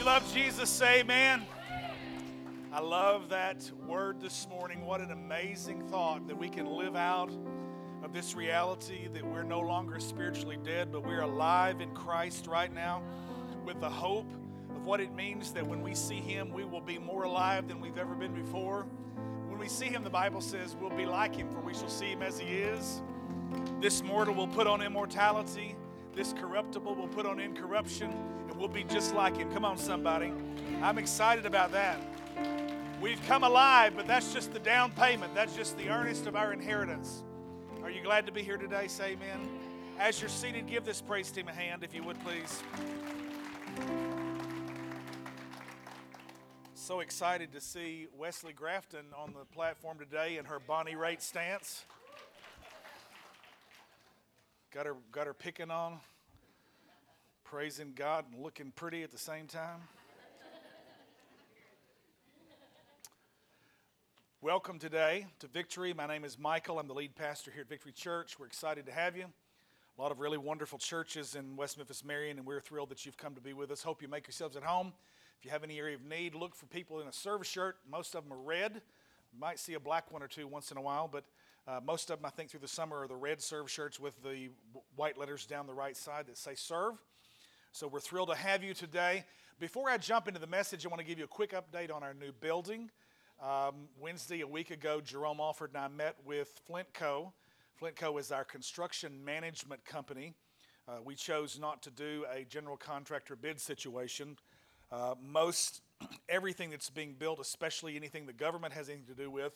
you love Jesus, say amen. I love that word this morning. What an amazing thought that we can live out of this reality that we're no longer spiritually dead, but we're alive in Christ right now with the hope of what it means that when we see Him, we will be more alive than we've ever been before. When we see Him, the Bible says we'll be like Him, for we shall see Him as He is. This mortal will put on immortality, this corruptible will put on incorruption, we'll be just like Him. Come on, somebody. I'm excited about that. We've come alive, but that's just the down payment. That's just the earnest of our inheritance. Are you glad to be here today? Say amen. As you're seated, give this praise team a hand, if you would, please. So excited to see Wesley Grafton on the platform today in her Bonnie Raitt stance. Got her, got her picking on, praising God and looking pretty at the same time. Welcome today to Victory. My name is Michael. I'm the lead pastor here at Victory Church. We're excited to have you. A lot of really wonderful churches in West Memphis, Marion, and we're thrilled that you've come to be with us. Hope you make yourselves at home. If you have any area of need, look for people in a service shirt. Most of them are red. You might see a black one or two once in a while, but uh, most of them, I think, through the summer are the red service shirts with the white letters down the right side that say serve. So we're thrilled to have you today. Before I jump into the message, I want to give you a quick update on our new building. Um, Wednesday, a week ago, Jerome Alford and I met with Flintco. Flintco is our construction management company. Uh, we chose not to do a general contractor bid situation. Uh, most everything that's being built, especially anything the government has anything to do with,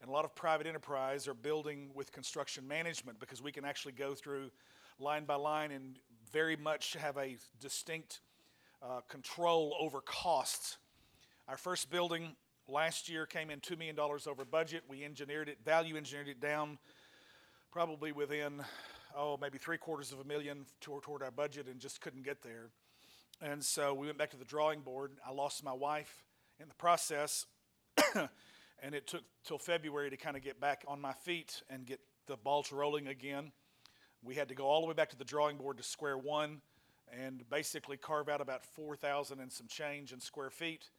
and a lot of private enterprise are building with construction management because we can actually go through line by line and very much have a distinct uh, control over costs. Our first building Last year came in $2 million over budget. We engineered it, value engineered it down probably within, oh, maybe three quarters of a million toward, toward our budget and just couldn't get there. And so we went back to the drawing board. I lost my wife in the process, and it took till February to kind of get back on my feet and get the balls rolling again. We had to go all the way back to the drawing board to square one and basically carve out about 4,000 and some change in square feet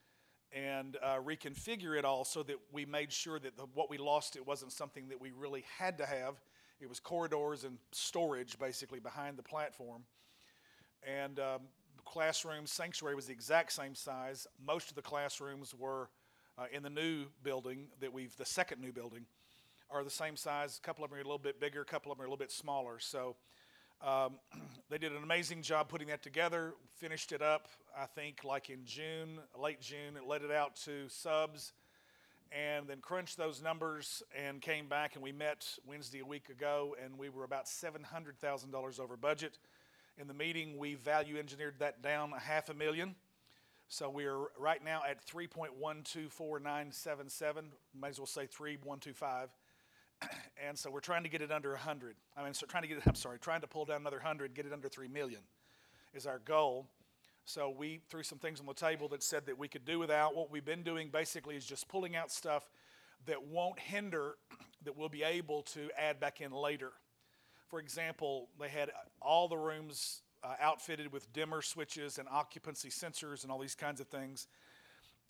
and uh, reconfigure it all so that we made sure that the, what we lost it wasn't something that we really had to have. It was corridors and storage basically behind the platform, and um, classrooms sanctuary was the exact same size. Most of the classrooms were uh, in the new building that we've the second new building are the same size. A couple of them are a little bit bigger, a couple of them are a little bit smaller. So um, they did an amazing job putting that together, finished it up, I think, like in June, late June, it let it out to subs, and then crunched those numbers and came back. And we met Wednesday a week ago, and we were about $700,000 over budget. In the meeting, we value engineered that down a half a million. So we are right now at 3.124977, might as well say 3125 and so we're trying to get it under 100. I mean, so trying to get it, I'm sorry, trying to pull down another 100, get it under 3 million is our goal. So we threw some things on the table that said that we could do without. What we've been doing basically is just pulling out stuff that won't hinder, that we'll be able to add back in later. For example, they had all the rooms uh, outfitted with dimmer switches and occupancy sensors and all these kinds of things.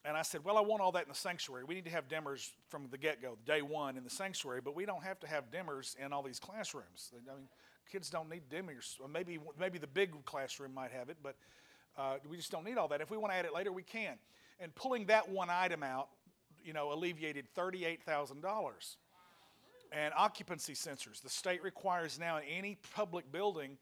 And I said, Well, I want all that in the sanctuary. We need to have dimmers from the get go, day one in the sanctuary, but we don't have to have dimmers in all these classrooms. I mean, kids don't need dimmers. Maybe, maybe the big classroom might have it, but uh, we just don't need all that. If we want to add it later, we can. And pulling that one item out, you know, alleviated $38,000. And occupancy sensors. The state requires now in any public building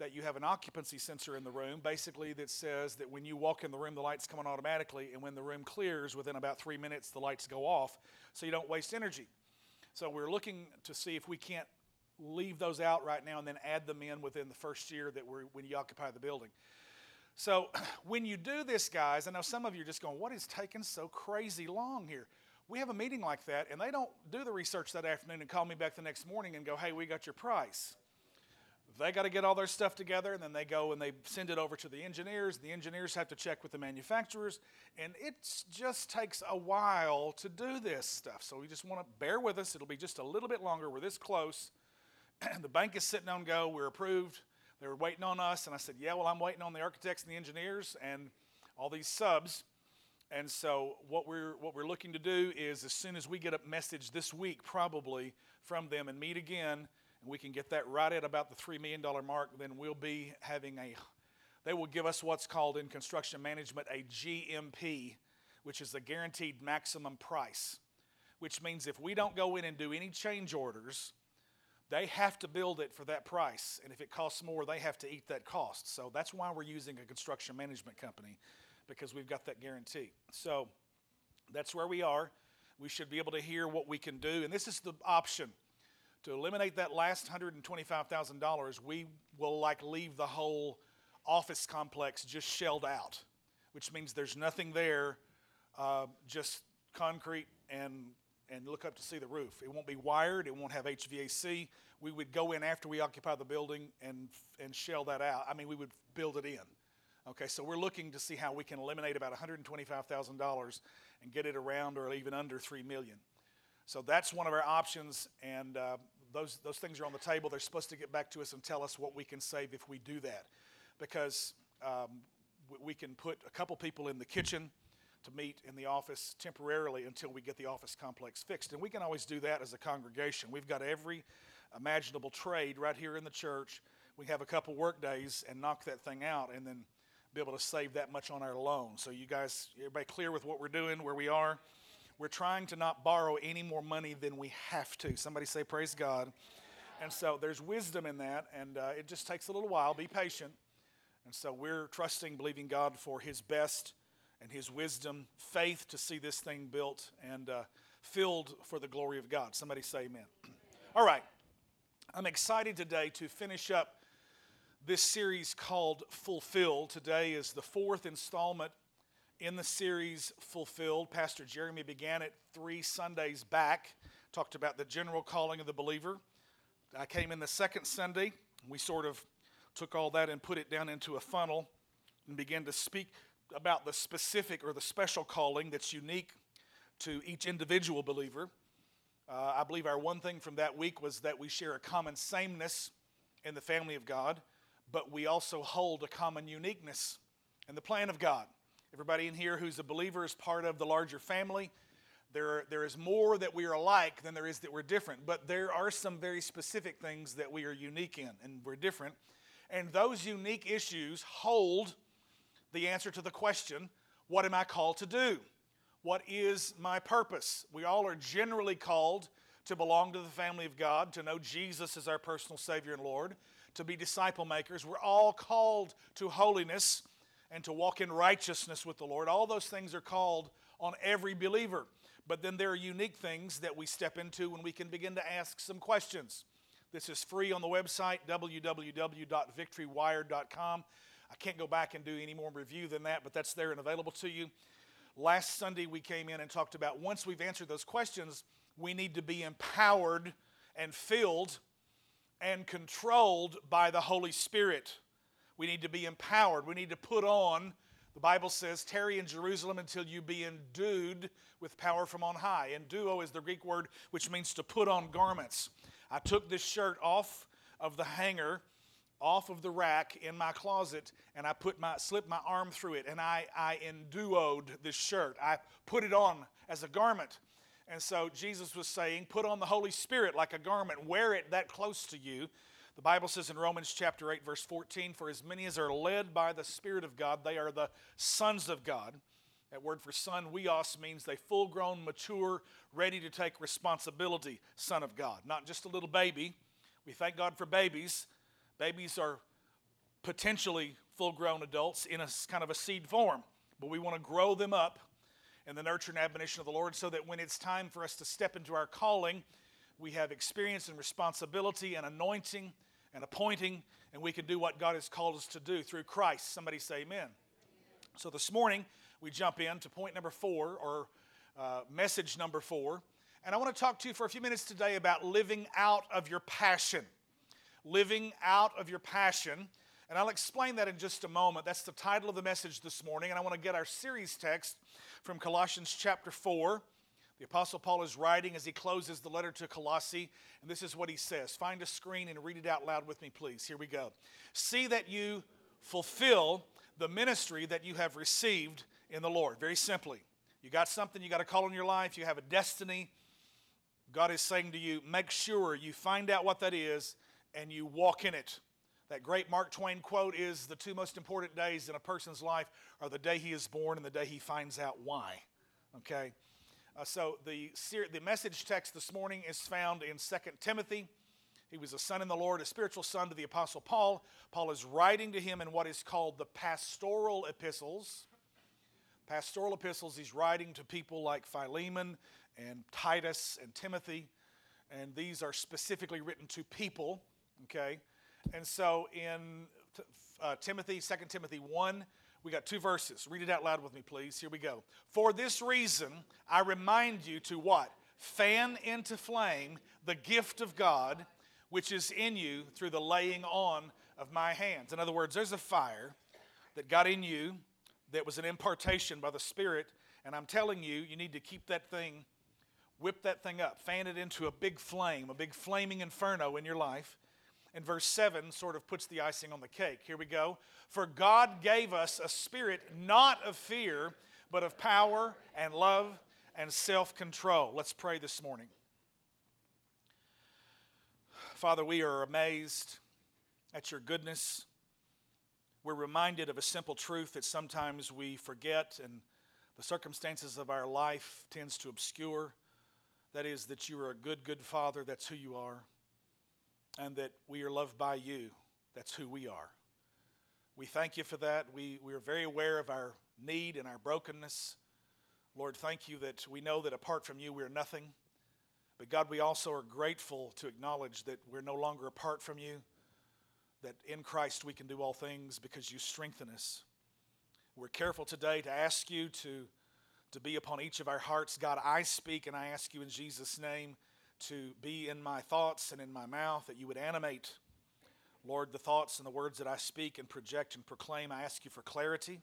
that you have an occupancy sensor in the room, basically that says that when you walk in the room, the lights come on automatically, and when the room clears, within about three minutes, the lights go off, so you don't waste energy. So we're looking to see if we can't leave those out right now and then add them in within the first year that we're when you occupy the building. So when you do this, guys, I know some of you are just going, "What is taking so crazy long here?" We have a meeting like that, and they don't do the research that afternoon and call me back the next morning and go, "Hey, we got your price." They got to get all their stuff together, and then they go and they send it over to the engineers. The engineers have to check with the manufacturers, and it just takes a while to do this stuff. So we just want to bear with us. It'll be just a little bit longer. We're this close. the bank is sitting on go. We're approved. They were waiting on us, and I said, "Yeah, well, I'm waiting on the architects and the engineers." And all these subs. And so what we're what we're looking to do is as soon as we get a message this week, probably from them, and meet again, and we can get that right at about the three million dollar mark, then we'll be having a. They will give us what's called in construction management a GMP, which is the guaranteed maximum price, which means if we don't go in and do any change orders, they have to build it for that price. And if it costs more, they have to eat that cost. So that's why we're using a construction management company because we've got that guarantee. So that's where we are. We should be able to hear what we can do. And this is the option. To eliminate that last $125,000, we will like leave the whole office complex just shelled out, which means there's nothing there, uh, just concrete and and look up to see the roof. It won't be wired. It won't have HVAC. We would go in after we occupy the building and and shell that out. I mean, we would build it in. Okay, so we're looking to see how we can eliminate about $125,000 and get it around or even under $3 million. So that's one of our options, and uh, those, those things are on the table. They're supposed to get back to us and tell us what we can save if we do that. Because um, we can put a couple people in the kitchen to meet in the office temporarily until we get the office complex fixed. And we can always do that as a congregation. We've got every imaginable trade right here in the church. We have a couple work days and knock that thing out, and then be able to save that much on our loan. So, you guys, everybody clear with what we're doing, where we are? We're trying to not borrow any more money than we have to. Somebody say, Praise God. And so, there's wisdom in that, and uh, it just takes a little while. Be patient. And so, we're trusting, believing God for His best and His wisdom, faith to see this thing built and uh, filled for the glory of God. Somebody say, Amen. All right. I'm excited today to finish up this series called Fulfill. Today is the fourth installment in the series Fulfilled. Pastor Jeremy began it three Sundays back, talked about the general calling of the believer. I came in the second Sunday. We sort of took all that and put it down into a funnel and began to speak about the specific or the special calling that's unique to each individual believer. Uh, I believe our one thing from that week was that we share a common sameness in the family of God but we also hold a common uniqueness in the plan of God. Everybody in here who's a believer is part of the larger family. There, there is more that we are alike than there is that we're different, but there are some very specific things that we are unique in and we're different. And those unique issues hold the answer to the question what am I called to do? What is my purpose? We all are generally called to belong to the family of God, to know Jesus as our personal Savior and Lord, to be disciple makers. We're all called to holiness and to walk in righteousness with the Lord. All those things are called on every believer. But then there are unique things that we step into when we can begin to ask some questions. This is free on the website, www.victorywired.com. I can't go back and do any more review than that, but that's there and available to you. Last Sunday, we came in and talked about once we've answered those questions, we need to be empowered and filled and controlled by the Holy Spirit. We need to be empowered. We need to put on, the Bible says, tarry in Jerusalem until you be endued with power from on high. Enduo is the Greek word which means to put on garments. I took this shirt off of the hanger, off of the rack in my closet, and I put my slipped my arm through it, and I, I enduoed this shirt. I put it on as a garment. And so Jesus was saying, put on the Holy Spirit like a garment, wear it that close to you. The Bible says in Romans chapter 8, verse 14, For as many as are led by the Spirit of God, they are the sons of God. That word for son, huios, means they full grown, mature, ready to take responsibility, son of God. Not just a little baby. We thank God for babies. Babies are potentially full grown adults in a kind of a seed form, but we want to grow them up in the nurture and admonition of the Lord, so that when it's time for us to step into our calling, we have experience and responsibility and anointing and appointing, and we can do what God has called us to do through Christ. Somebody say amen. So this morning, we jump in to point number four, or uh, message number four. And I want to talk to you for a few minutes today about living out of your passion. Living out of your passion. And I'll explain that in just a moment. That's the title of the message this morning. And I want to get our series text from Colossians chapter 4. The Apostle Paul is writing as he closes the letter to Colossae, and this is what he says. Find a screen and read it out loud with me, please. Here we go. See that you fulfill the ministry that you have received in the Lord. Very simply, you got something you got a call in your life, you have a destiny. God is saying to you, make sure you find out what that is and you walk in it. That great Mark Twain quote is the two most important days in a person's life are the day he is born and the day he finds out why. Okay? Uh, so the, the message text this morning is found in 2 Timothy. He was a son in the Lord, a spiritual son to the Apostle Paul. Paul is writing to him in what is called the pastoral epistles. Pastoral epistles, he's writing to people like Philemon and Titus and Timothy. And these are specifically written to people, okay? And so in uh, Timothy, 2 Timothy 1, we got two verses. Read it out loud with me, please. Here we go. For this reason, I remind you to what? Fan into flame the gift of God which is in you through the laying on of my hands. In other words, there's a fire that got in you that was an impartation by the Spirit, and I'm telling you, you need to keep that thing, whip that thing up, fan it into a big flame, a big flaming inferno in your life. And verse 7 sort of puts the icing on the cake. Here we go. For God gave us a spirit not of fear, but of power and love and self control. Let's pray this morning. Father, we are amazed at your goodness. We're reminded of a simple truth that sometimes we forget and the circumstances of our life tends to obscure. That is that you are a good, good Father. That's who you are and that we are loved by you. That's who we are. We thank you for that. We, we are very aware of our need and our brokenness. Lord, thank you that we know that apart from you, we are nothing. But God, we also are grateful to acknowledge that we're no longer apart from you, that in Christ we can do all things because you strengthen us. We're careful today to ask you to, to be upon each of our hearts. God, I speak and I ask you in Jesus' name to be in my thoughts and in my mouth, that you would animate, Lord, the thoughts and the words that I speak and project and proclaim. I ask you for clarity.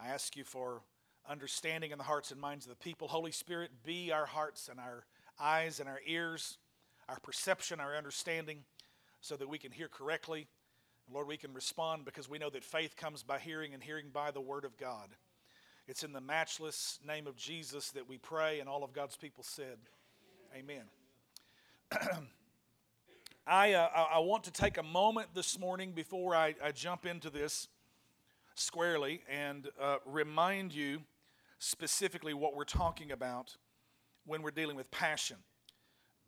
I ask you for understanding in the hearts and minds of the people. Holy Spirit, be our hearts and our eyes and our ears, our perception, our understanding, so that we can hear correctly. And Lord, we can respond because we know that faith comes by hearing and hearing by the Word of God. It's in the matchless name of Jesus that we pray, and all of God's people said, Amen. I, uh, I want to take a moment this morning before I, I jump into this squarely and uh, remind you specifically what we're talking about when we're dealing with passion.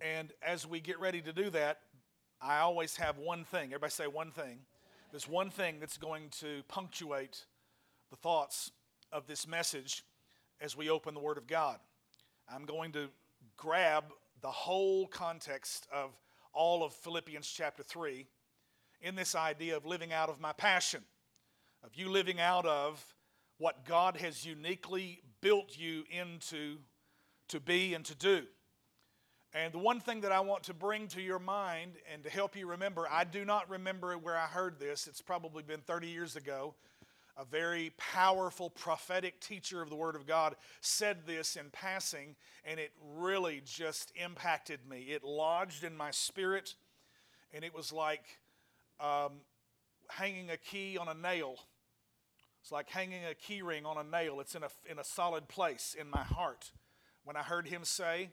And as we get ready to do that, I always have one thing. Everybody say one thing. There's one thing that's going to punctuate the thoughts of this message as we open the Word of God. I'm going to grab the whole context of all of Philippians chapter 3 in this idea of living out of my passion, of you living out of what God has uniquely built you into to be and to do. And the one thing that I want to bring to your mind and to help you remember, I do not remember where I heard this. It's probably been 30 years ago a very powerful prophetic teacher of the Word of God, said this in passing, and it really just impacted me. It lodged in my spirit, and it was like um, hanging a key on a nail. It's like hanging a key ring on a nail. It's in a, in a solid place in my heart. When I heard him say,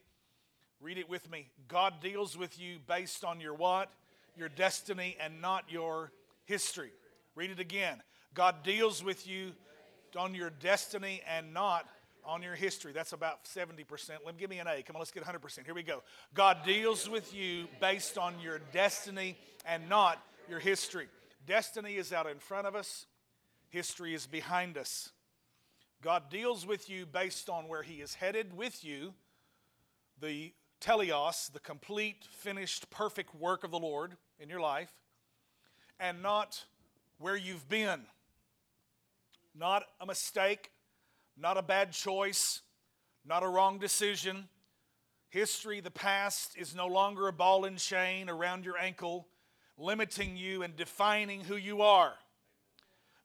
read it with me God deals with you based on your what? Your destiny and not your history. Read it again. God deals with you on your destiny and not on your history. That's about 70%. Let me give me an A. Come on, let's get 100%. Here we go. God deals with you based on your destiny and not your history. Destiny is out in front of us, history is behind us. God deals with you based on where He is headed with you, the teleos, the complete, finished, perfect work of the Lord in your life, and not where you've been not a mistake, not a bad choice, not a wrong decision. History, the past, is no longer a ball and chain around your ankle, limiting you and defining who you are.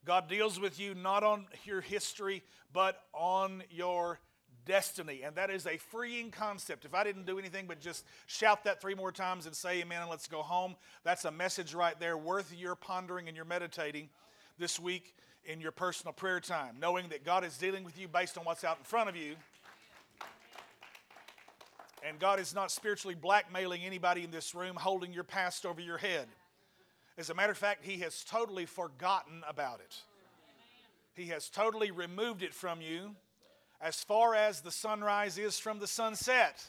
God deals with you not on your history, but on your destiny. And that is a freeing concept. If I didn't do anything but just shout that three more times and say amen and let's go home, that's a message right there worth your pondering and your meditating this week in your personal prayer time, knowing that God is dealing with you based on what's out in front of you. And God is not spiritually blackmailing anybody in this room, holding your past over your head. As a matter of fact, He has totally forgotten about it. He has totally removed it from you as far as the sunrise is from the sunset.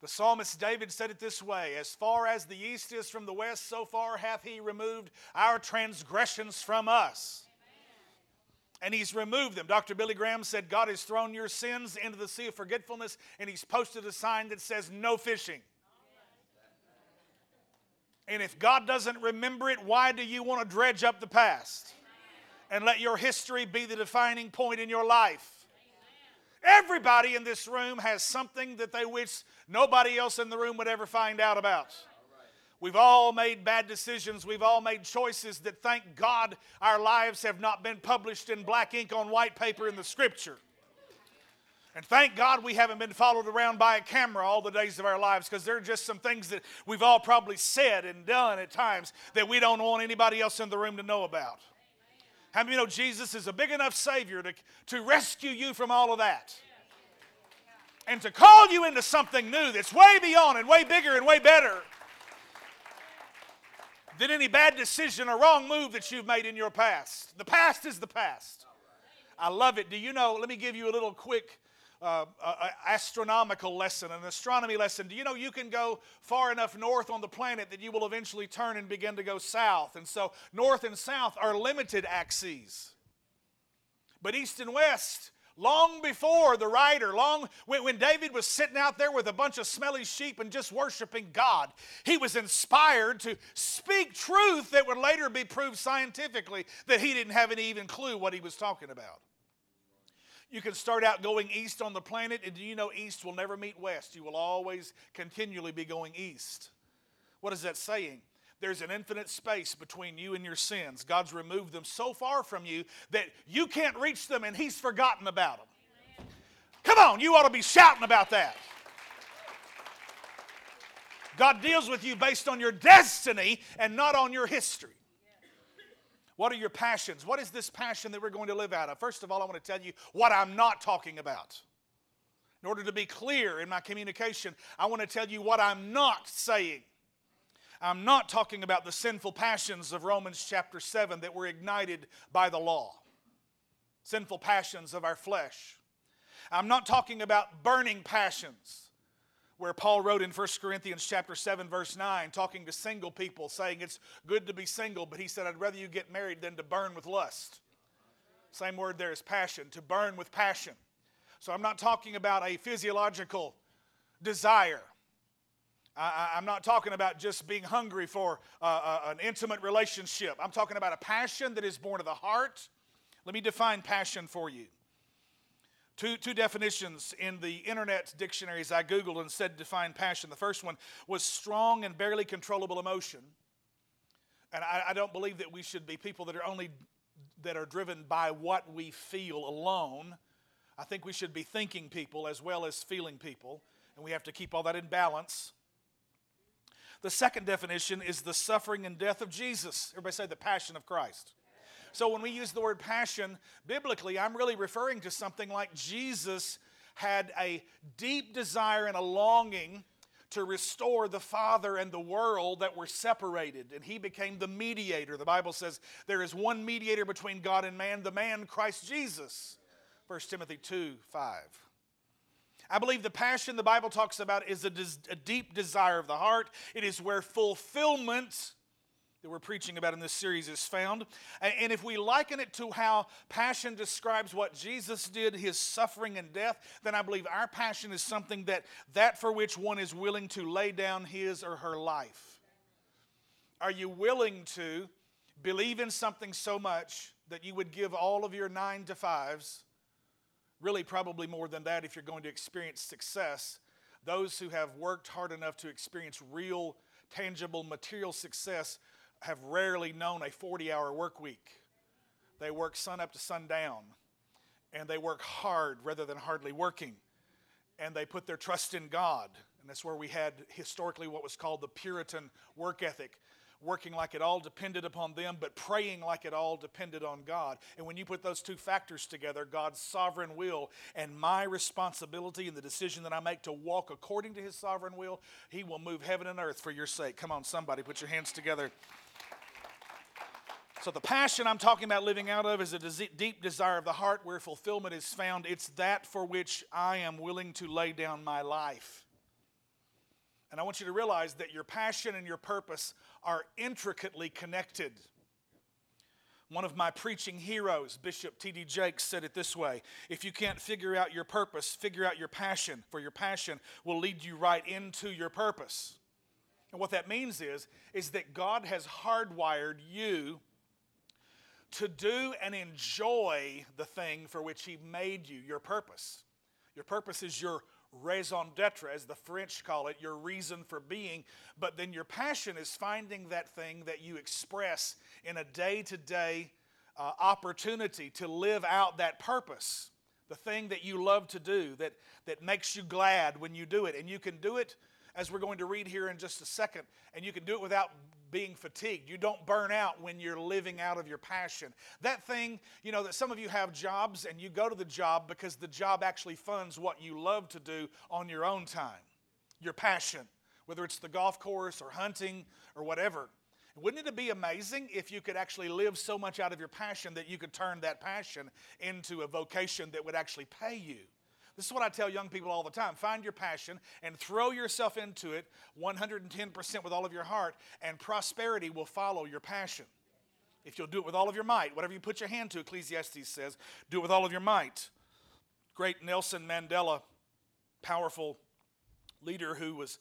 The psalmist David said it this way As far as the east is from the west, so far hath he removed our transgressions from us. And he's removed them. Dr. Billy Graham said, God has thrown your sins into the sea of forgetfulness, and he's posted a sign that says, No fishing. And if God doesn't remember it, why do you want to dredge up the past and let your history be the defining point in your life? Everybody in this room has something that they wish nobody else in the room would ever find out about. We've all made bad decisions. We've all made choices that, thank God, our lives have not been published in black ink on white paper in the scripture. And thank God we haven't been followed around by a camera all the days of our lives because there are just some things that we've all probably said and done at times that we don't want anybody else in the room to know about. How many you know Jesus is a big enough Savior to, to rescue you from all of that? And to call you into something new that's way beyond and way bigger and way better than any bad decision or wrong move that you've made in your past. The past is the past. I love it. Do you know? Let me give you a little quick uh, uh, astronomical lesson, an astronomy lesson. Do you know you can go far enough north on the planet that you will eventually turn and begin to go south? And so, north and south are limited axes. But east and west, long before the writer, long when, when David was sitting out there with a bunch of smelly sheep and just worshiping God, he was inspired to speak truth that would later be proved scientifically that he didn't have any even clue what he was talking about. You can start out going east on the planet, and do you know east will never meet west? You will always continually be going east. What is that saying? There's an infinite space between you and your sins. God's removed them so far from you that you can't reach them, and He's forgotten about them. Come on, you ought to be shouting about that. God deals with you based on your destiny and not on your history. What are your passions? What is this passion that we're going to live out of? First of all, I want to tell you what I'm not talking about. In order to be clear in my communication, I want to tell you what I'm not saying. I'm not talking about the sinful passions of Romans chapter 7 that were ignited by the law, sinful passions of our flesh. I'm not talking about burning passions where Paul wrote in 1 Corinthians chapter 7 verse 9 talking to single people saying it's good to be single but he said I'd rather you get married than to burn with lust. Same word there is passion, to burn with passion. So I'm not talking about a physiological desire. I, am not talking about just being hungry for uh, uh, an intimate relationship. I'm talking about a passion that is born of the heart. Let me define passion for you. Two, two definitions in the internet dictionaries I Googled and said define passion. The first one was strong and barely controllable emotion. And I, I don't believe that we should be people that are only that are driven by what we feel alone. I think we should be thinking people as well as feeling people, and we have to keep all that in balance. The second definition is the suffering and death of Jesus. Everybody say the passion of Christ. So when we use the word passion biblically, I'm really referring to something like Jesus had a deep desire and a longing to restore the Father and the world that were separated, and he became the mediator. The Bible says there is one mediator between God and man, the man Christ Jesus. 1 Timothy 2 5. I believe the passion the Bible talks about is a, des- a deep desire of the heart. It is where fulfillment that we're preaching about in this series is found. And if we liken it to how passion describes what Jesus did, his suffering and death, then I believe our passion is something that that for which one is willing to lay down his or her life. Are you willing to believe in something so much that you would give all of your nine to fives, really probably more than that if you're going to experience success, those who have worked hard enough to experience real, tangible, material success have rarely known a 40 hour work week. They work sun up to sundown, and they work hard rather than hardly working. And they put their trust in God. And that's where we had historically what was called the Puritan work ethic, working like it all depended upon them, but praying like it all depended on God. And when you put those two factors together, God's sovereign will and my responsibility and the decision that I make to walk according to His sovereign will, He will move heaven and earth for your sake. Come on, somebody, put your hands together. So, the passion I'm talking about living out of is a deep desire of the heart where fulfillment is found. It's that for which I am willing to lay down my life. And I want you to realize that your passion and your purpose are intricately connected. One of my preaching heroes, Bishop T.D. Jakes, said it this way If you can't figure out your purpose, figure out your passion, for your passion will lead you right into your purpose. And what that means is, is that God has hardwired you to do and enjoy the thing for which He made you, your purpose. Your purpose is your raison d'etre, as the French call it, your reason for being. But then your passion is finding that thing that you express in a day to day opportunity to live out that purpose. The thing that you love to do, that, that makes you glad when you do it. And you can do it, as we're going to read here in just a second, and you can do it without being fatigued. You don't burn out when you're living out of your passion. That thing, you know, that some of you have jobs and you go to the job because the job actually funds what you love to do on your own time, your passion, whether it's the golf course or hunting or whatever. Wouldn't it be amazing if you could actually live so much out of your passion that you could turn that passion into a vocation that would actually pay you? This is what I tell young people all the time find your passion and throw yourself into it 110% with all of your heart, and prosperity will follow your passion. If you'll do it with all of your might, whatever you put your hand to, Ecclesiastes says, do it with all of your might. Great Nelson Mandela, powerful leader who was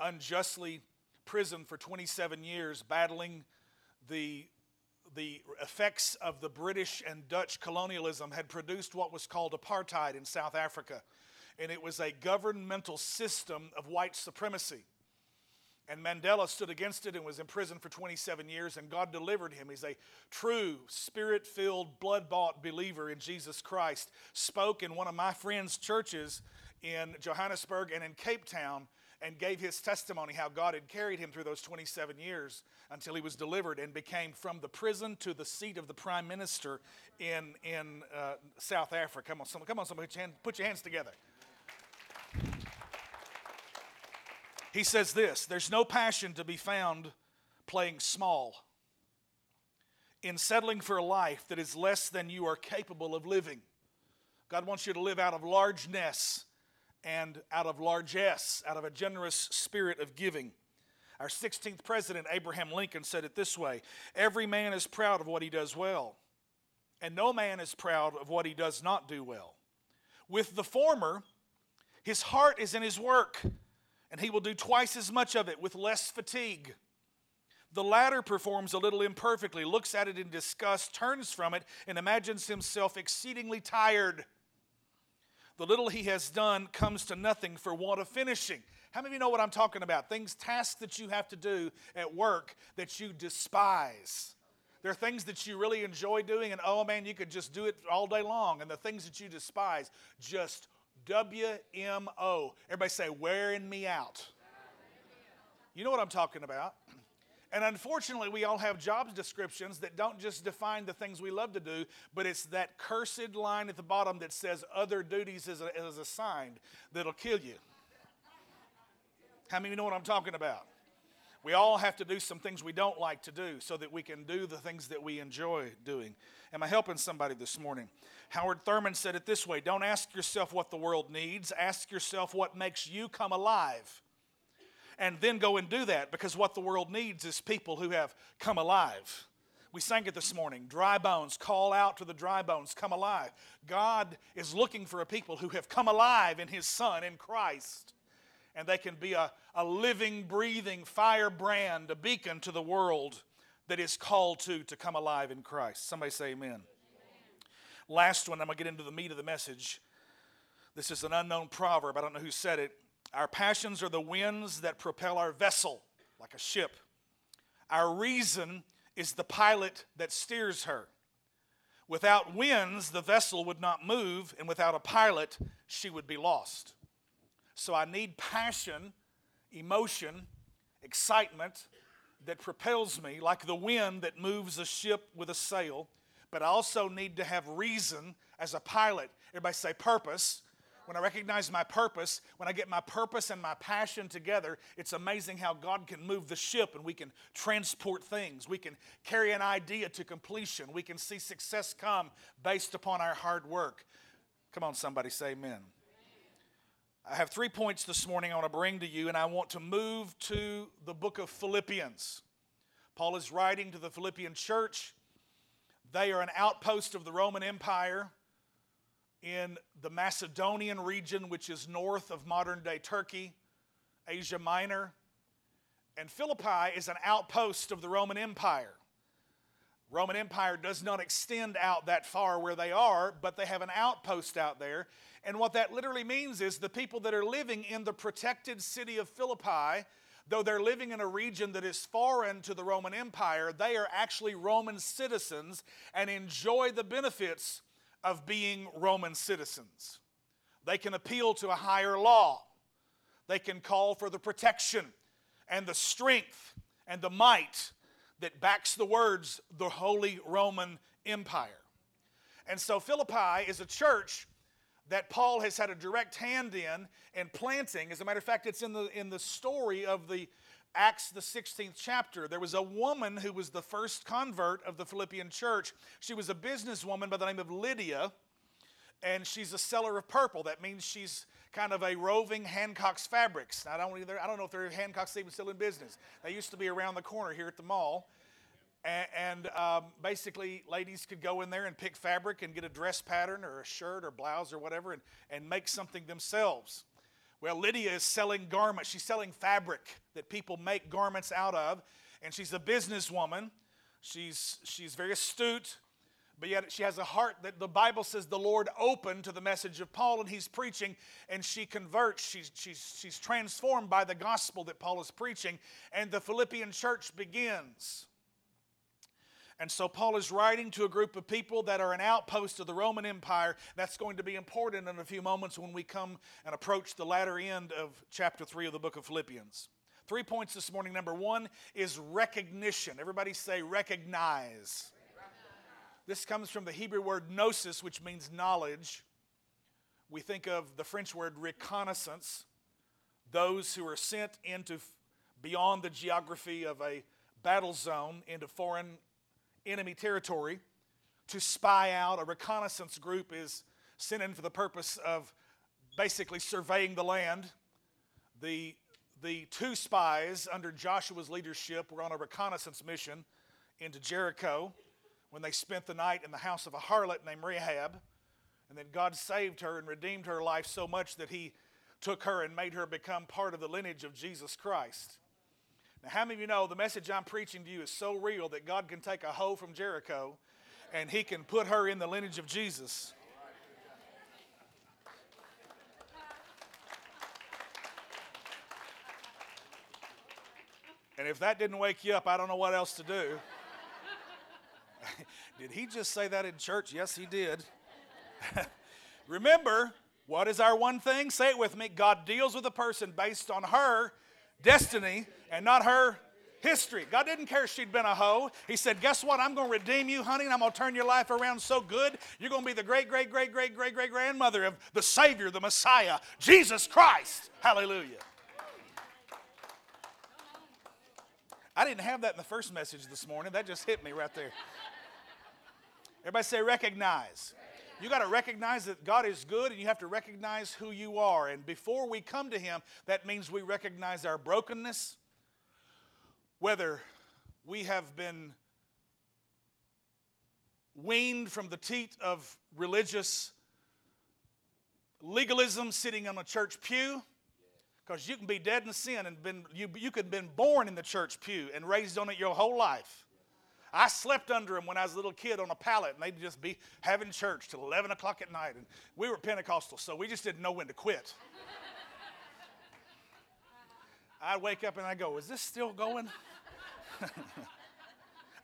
unjustly imprisoned for 27 years, battling the the effects of the British and Dutch colonialism had produced what was called apartheid in South Africa. And it was a governmental system of white supremacy. And Mandela stood against it and was imprisoned for 27 years, and God delivered him. He's a true, spirit filled, blood bought believer in Jesus Christ. Spoke in one of my friends' churches in Johannesburg and in Cape Town and gave his testimony how God had carried him through those 27 years until he was delivered and became from the prison to the seat of the prime minister in, in uh, South Africa. Come on, someone, come on, hand, put your hands together. He says this there's no passion to be found playing small, in settling for a life that is less than you are capable of living. God wants you to live out of largeness and out of largesse, out of a generous spirit of giving. Our 16th president, Abraham Lincoln, said it this way Every man is proud of what he does well, and no man is proud of what he does not do well. With the former, his heart is in his work, and he will do twice as much of it with less fatigue. The latter performs a little imperfectly, looks at it in disgust, turns from it, and imagines himself exceedingly tired the little he has done comes to nothing for want of finishing. How many of you know what I'm talking about? Things, tasks that you have to do at work that you despise. There are things that you really enjoy doing, and oh man, you could just do it all day long. And the things that you despise, just WMO. Everybody say, wearing me out. You know what I'm talking about. And unfortunately, we all have job descriptions that don't just define the things we love to do, but it's that cursed line at the bottom that says other duties is, is assigned that'll kill you. How many of you know what I'm talking about? We all have to do some things we don't like to do so that we can do the things that we enjoy doing. Am I helping somebody this morning? Howard Thurman said it this way Don't ask yourself what the world needs, ask yourself what makes you come alive and then go and do that because what the world needs is people who have come alive. We sang it this morning dry bones, call out to the dry bones, come alive. God is looking for a people who have come alive in His Son, in Christ. And they can be a, a living, breathing firebrand, a beacon to the world that is called to to come alive in Christ. Somebody say amen. amen. Last one, I'm going to get into the meat of the message. This is an unknown proverb. I don't know who said it. Our passions are the winds that propel our vessel like a ship. Our reason is the pilot that steers her. Without winds, the vessel would not move, and without a pilot, she would be lost. So I need passion, emotion, excitement, that propels me, like the wind that moves a ship with a sail, but I also need to have reason as a pilot. Everybody say purpose. When I recognize my purpose, when I get my purpose and my passion together, it's amazing how God can move the ship and we can transport things. We can carry an idea to completion. We can see success come based upon our hard work. Come on, somebody say amen. I have three points this morning I want to bring to you, and I want to move to the book of Philippians. Paul is writing to the Philippian church. They are an outpost of the Roman Empire in the Macedonian region, which is north of modern day Turkey, Asia Minor. And Philippi is an outpost of the Roman Empire. Roman Empire does not extend out that far where they are, but they have an outpost out there. And what that literally means is the people that are living in the protected city of Philippi, though they're living in a region that is foreign to the Roman Empire, they are actually Roman citizens and enjoy the benefits of being Roman citizens. They can appeal to a higher law, they can call for the protection and the strength and the might that backs the words, the Holy Roman Empire. And so Philippi is a church that Paul has had a direct hand in and planting. As a matter of fact, it's in the, in the story of the Acts, the 16th chapter. There was a woman who was the first convert of the Philippian church. She was a businesswoman by the name of Lydia, and she's a seller of purple. That means she's kind of a roving Hancock's Fabrics. I don't, either, I don't know if they're Hancock's even still in business. They used to be around the corner here at the mall. And, and um, basically, ladies could go in there and pick fabric and get a dress pattern or a shirt or blouse or whatever and, and make something themselves. Well, Lydia is selling garments. She's selling fabric that people make garments out of. And she's a businesswoman. She's, she's very astute but yet she has a heart that the Bible says the Lord opened to the message of Paul, and he's preaching, and she converts. She's, she's, she's transformed by the gospel that Paul is preaching, and the Philippian church begins. And so Paul is writing to a group of people that are an outpost of the Roman Empire. That's going to be important in a few moments when we come and approach the latter end of chapter 3 of the book of Philippians. Three points this morning. Number one is recognition. Everybody say recognize. This comes from the Hebrew word gnosis, which means knowledge. We think of the French word reconnaissance, those who are sent into beyond the geography of a battle zone into foreign enemy territory to spy out. A reconnaissance group is sent in for the purpose of basically surveying the land. The, the two spies under Joshua's leadership were on a reconnaissance mission into Jericho when they spent the night in the house of a harlot named Rahab. And then God saved her and redeemed her life so much that He took her and made her become part of the lineage of Jesus Christ. Now, how many of you know the message I'm preaching to you is so real that God can take a hoe from Jericho and He can put her in the lineage of Jesus? And if that didn't wake you up, I don't know what else to do. did he just say that in church? Yes, he did. Remember, what is our one thing? Say it with me. God deals with a person based on her destiny and not her history. God didn't care if she'd been a hoe. He said, Guess what? I'm going to redeem you, honey, and I'm going to turn your life around so good. You're going to be the great, great, great, great, great, great grandmother of the Savior, the Messiah, Jesus Christ. Hallelujah. I didn't have that in the first message this morning. That just hit me right there. Everybody say recognize. You got to recognize that God is good and you have to recognize who you are. And before we come to Him, that means we recognize our brokenness, whether we have been weaned from the teat of religious legalism sitting on a church pew because you can be dead in sin and been, you, you could have been born in the church pew and raised on it your whole life. I slept under them when I was a little kid on a pallet, and they'd just be having church till 11 o'clock at night. And we were Pentecostal, so we just didn't know when to quit. I'd wake up and I'd go, Is this still going?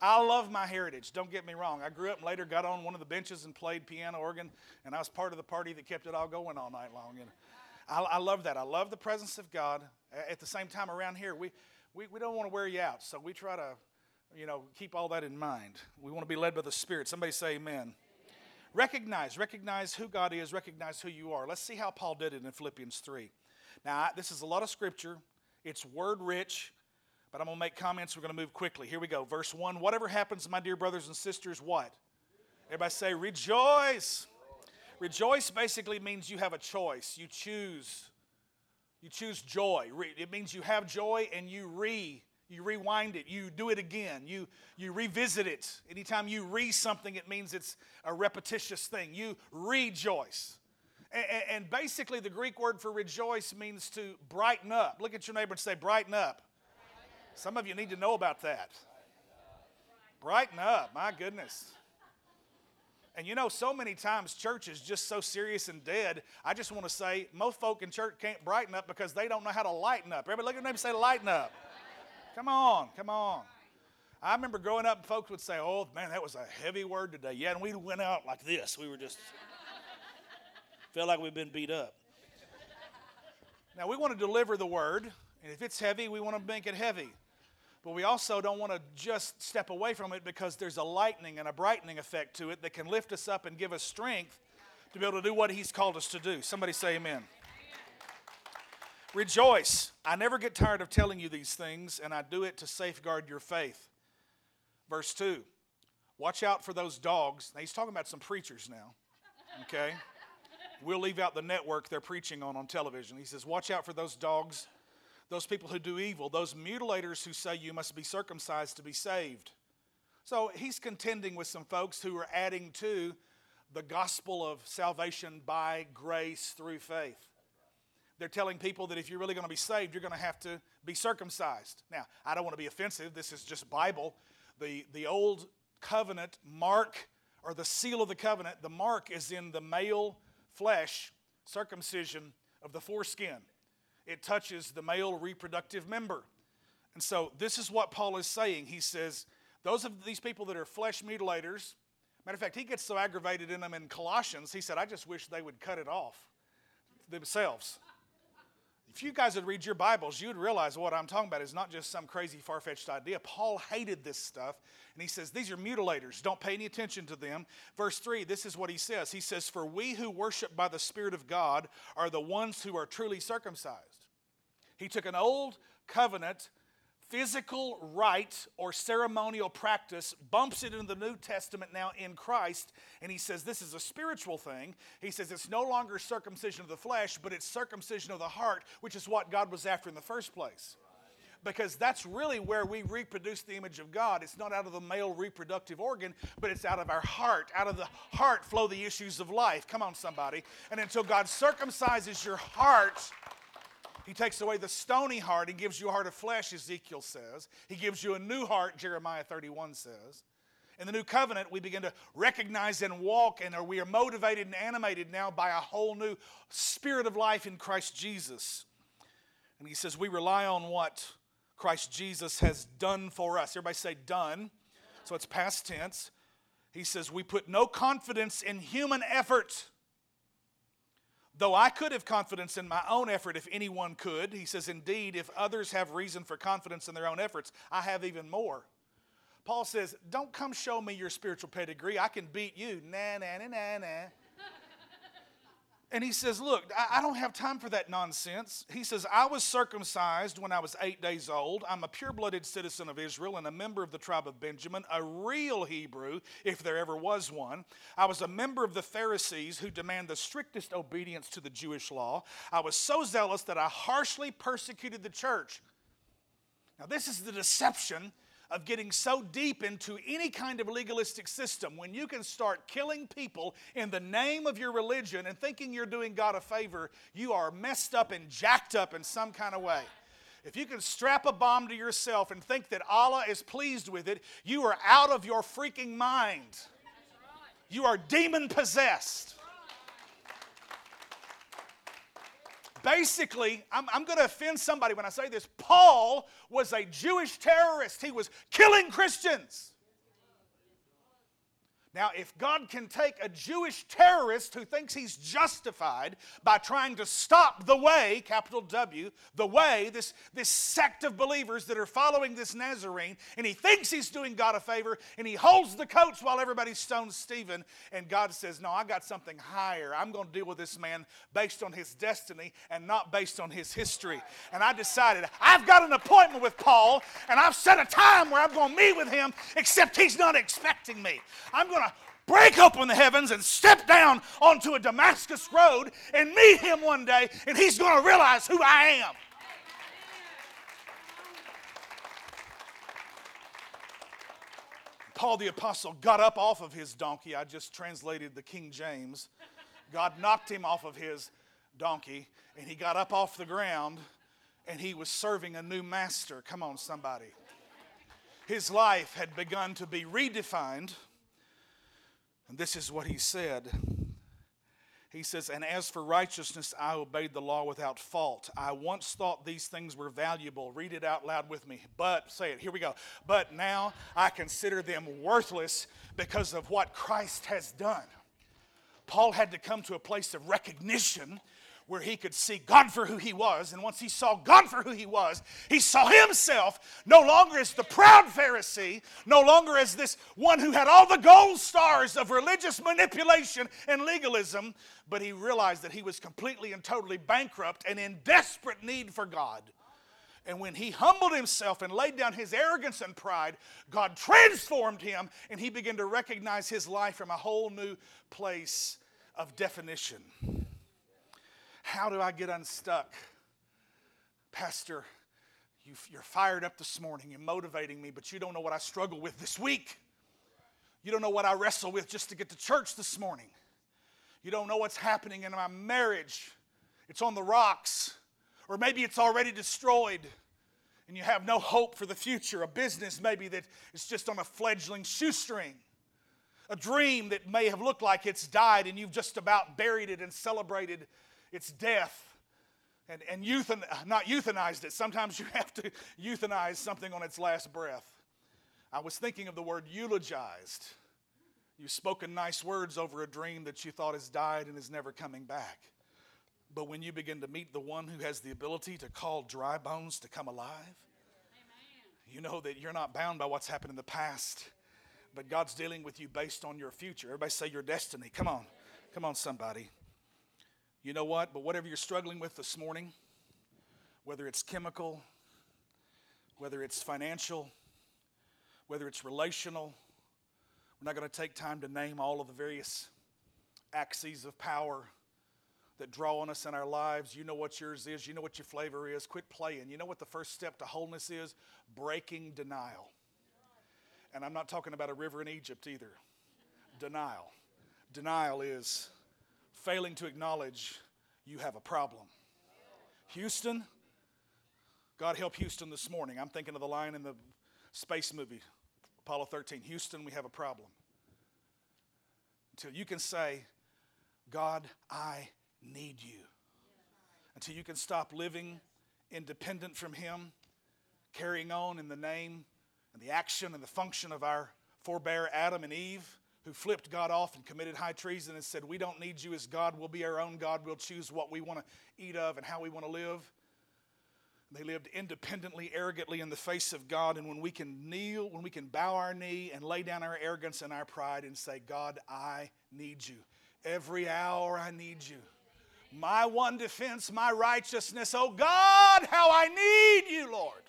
I love my heritage, don't get me wrong. I grew up and later got on one of the benches and played piano organ, and I was part of the party that kept it all going all night long. And I, I love that. I love the presence of God. At the same time, around here, we, we, we don't want to wear you out. So we try to, you know, keep all that in mind. We want to be led by the Spirit. Somebody say amen. amen. Recognize, recognize who God is, recognize who you are. Let's see how Paul did it in Philippians 3. Now, this is a lot of scripture, it's word rich, but I'm going to make comments. We're going to move quickly. Here we go. Verse 1 Whatever happens, my dear brothers and sisters, what? Everybody say, rejoice. Rejoice basically means you have a choice. You choose. You choose joy. It means you have joy and you re you rewind it, you do it again, you, you revisit it. Anytime you re something, it means it's a repetitious thing. You rejoice. And, basically, the Greek word for rejoice means to brighten up. Look at your neighbor and say, brighten up. Some of you need to know about that. Brighten up, my goodness. And you know, so many times church is just so serious and dead. I just want to say, most folk in church can't brighten up because they don't know how to lighten up. Everybody look at them and say, lighten up. Come on, come on. I remember growing up, and folks would say, oh, man, that was a heavy word today. Yeah, and we went out like this. We were just, felt like we've been beat up. Now, we want to deliver the word, and if it's heavy, we want to make it heavy. But we also don't want to just step away from it because there's a lightening and a brightening effect to it that can lift us up and give us strength to be able to do what He's called us to do. Somebody say amen. Rejoice. I never get tired of telling you these things, and I do it to safeguard your faith. Verse 2 Watch out for those dogs. Now, he's talking about some preachers now, okay? We'll leave out the network they're preaching on on television. He says, Watch out for those dogs those people who do evil, those mutilators who say you must be circumcised to be saved. So he's contending with some folks who are adding to the gospel of salvation by grace through faith. They're telling people that if you're really going to be saved, you're going to have to be circumcised. Now, I don't want to be offensive. This is just Bible. The, the old covenant mark or the seal of the covenant, the mark is in the male flesh circumcision of the foreskin it touches the male reproductive member. And so this is what Paul is saying. He says, those of these people that are flesh mutilators, matter of fact, he gets so aggravated in them in Colossians, he said, I just wish they would cut it off themselves. If you guys would read your Bibles, you'd realize what I'm talking about is not just some crazy, far fetched idea. Paul hated this stuff, and he says, These are mutilators. Don't pay any attention to them. Verse 3, this is what he says He says, For we who worship by the Spirit of God are the ones who are truly circumcised. He took an old covenant physical rite or ceremonial practice, bumps it into the New Testament now in Christ, and he says this is a spiritual thing. He says it's no longer circumcision of the flesh, but it's circumcision of the heart, which is what God was after in the first place. Because that's really where we reproduce the image of God. It's not out of the male reproductive organ, but it's out of our heart. Out of the heart flow the issues of life. Come on, somebody. And until God circumcises your heart, he takes away the stony heart and gives you a heart of flesh, Ezekiel says. He gives you a new heart, Jeremiah 31 says. In the new covenant, we begin to recognize and walk, and we are motivated and animated now by a whole new spirit of life in Christ Jesus. And he says, We rely on what Christ Jesus has done for us. Everybody say, done. So it's past tense. He says, We put no confidence in human effort Though I could have confidence in my own effort if anyone could, he says, indeed, if others have reason for confidence in their own efforts, I have even more. Paul says, Don't come show me your spiritual pedigree. I can beat you. Nah, nah, nah, nah, nah. And he says, Look, I, don't have time for that nonsense. He says, I was circumcised when I was eight days old. I'm a pure blooded citizen of Israel and a member of the tribe of Benjamin, a real Hebrew, if there ever was one. I was a member of the Pharisees who demand the strictest obedience to the Jewish law. I was so zealous that I harshly persecuted the church. Now, this is the deception of getting so deep into any kind of legalistic system when you can start killing people in the name of your religion and thinking you're doing God a favor, you are messed up and jacked up in some kind of way. If you can strap a bomb to yourself and think that Allah is pleased with it, you are out of your freaking mind. You are demon possessed. Basically, I'm, I'm going to offend somebody when I say this. Paul was a Jewish terrorist, he was killing Christians. Now, if God can take a Jewish terrorist who thinks he's justified by trying to stop the way, capital W, the way, this, this sect of believers that are following this Nazarene, and he thinks he's doing God a favor, and he holds the coats while everybody stones Stephen, and God says, No, I got something higher. I'm going to deal with this man based on his destiny and not based on his history. And I decided, I've got an appointment with Paul, and I've set a time where I'm going to meet with him, except he's not expecting me. I'm going break open the heavens and step down onto a Damascus road and meet him one day, and he's going to realize who I am. Paul the Apostle got up off of his donkey. I just translated the King James. God knocked him off of his donkey, and he got up off the ground, and he was serving a new master. Come on, somebody. His life had begun to be redefined and this is what he said. He says, And as for righteousness, I obeyed the law without fault. I once thought these things were valuable. Read it out loud with me. But, say it, here we go. But now I consider them worthless because of what Christ has done. Paul had to come to a place of recognition where he could see God for who he was. And once he saw God for who he was, he saw himself no longer as the proud Pharisee, no longer as this one who had all the gold stars of religious manipulation and legalism, but he realized that he was completely and totally bankrupt and in desperate need for God. And when he humbled himself and laid down his arrogance and pride, God transformed him and he began to recognize his life from a whole new place of definition. How do I get unstuck? Pastor, you, are fired up this morning. You're motivating me, but you don't know what I struggle with this week. You don't know what I wrestle with just to get to church this morning. You don't know what's happening in my marriage. It's on the rocks, or maybe it's already destroyed, and you have no hope for the future. A business, maybe, that is just on a fledgling shoestring. A dream that may have looked like it's died, and you've just about buried it and celebrated its death and, and euthan, not euthanized it. Sometimes you have to euthanize something on its last breath. I was thinking of the word eulogized. You've spoken nice words over a dream that you thought has died and is never coming back. But when you begin to meet the one who has the ability to call dry bones to come alive, Amen. you know that you're not bound by what's happened in the past, but God's dealing with you based on your future. Everybody say your destiny. Come on. Come on, somebody. You know what? But whatever you're struggling with this morning, whether it's chemical, whether it's financial, whether it's relational, we're not going to take time to name all of the various axes of power that draw on us in our lives. You know what yours is, you know what your flavor is. Quit playing. You know what the first step to wholeness is? Breaking denial. And I'm not talking about a river in Egypt either. Denial. Denial is failing to acknowledge you have a problem. Houston, God help Houston this morning. I'm thinking of the line in the space movie, Apollo 13 Houston, we have a problem. Until you can say, God, I need you. Until you can stop living independent from Him, carrying on in the name and the action and the function of our forebear Adam and Eve who flipped God off and committed high treason and said, We don't need you as God. We'll be our own God. We'll choose what we want to eat of and how we want to live. They lived independently, arrogantly in the face of God. And when we can kneel, when we can bow our knee and lay down our arrogance and our pride and say, God, I need you. Every hour I need you. My one defense, my righteousness. Oh God, how I need you, Lord.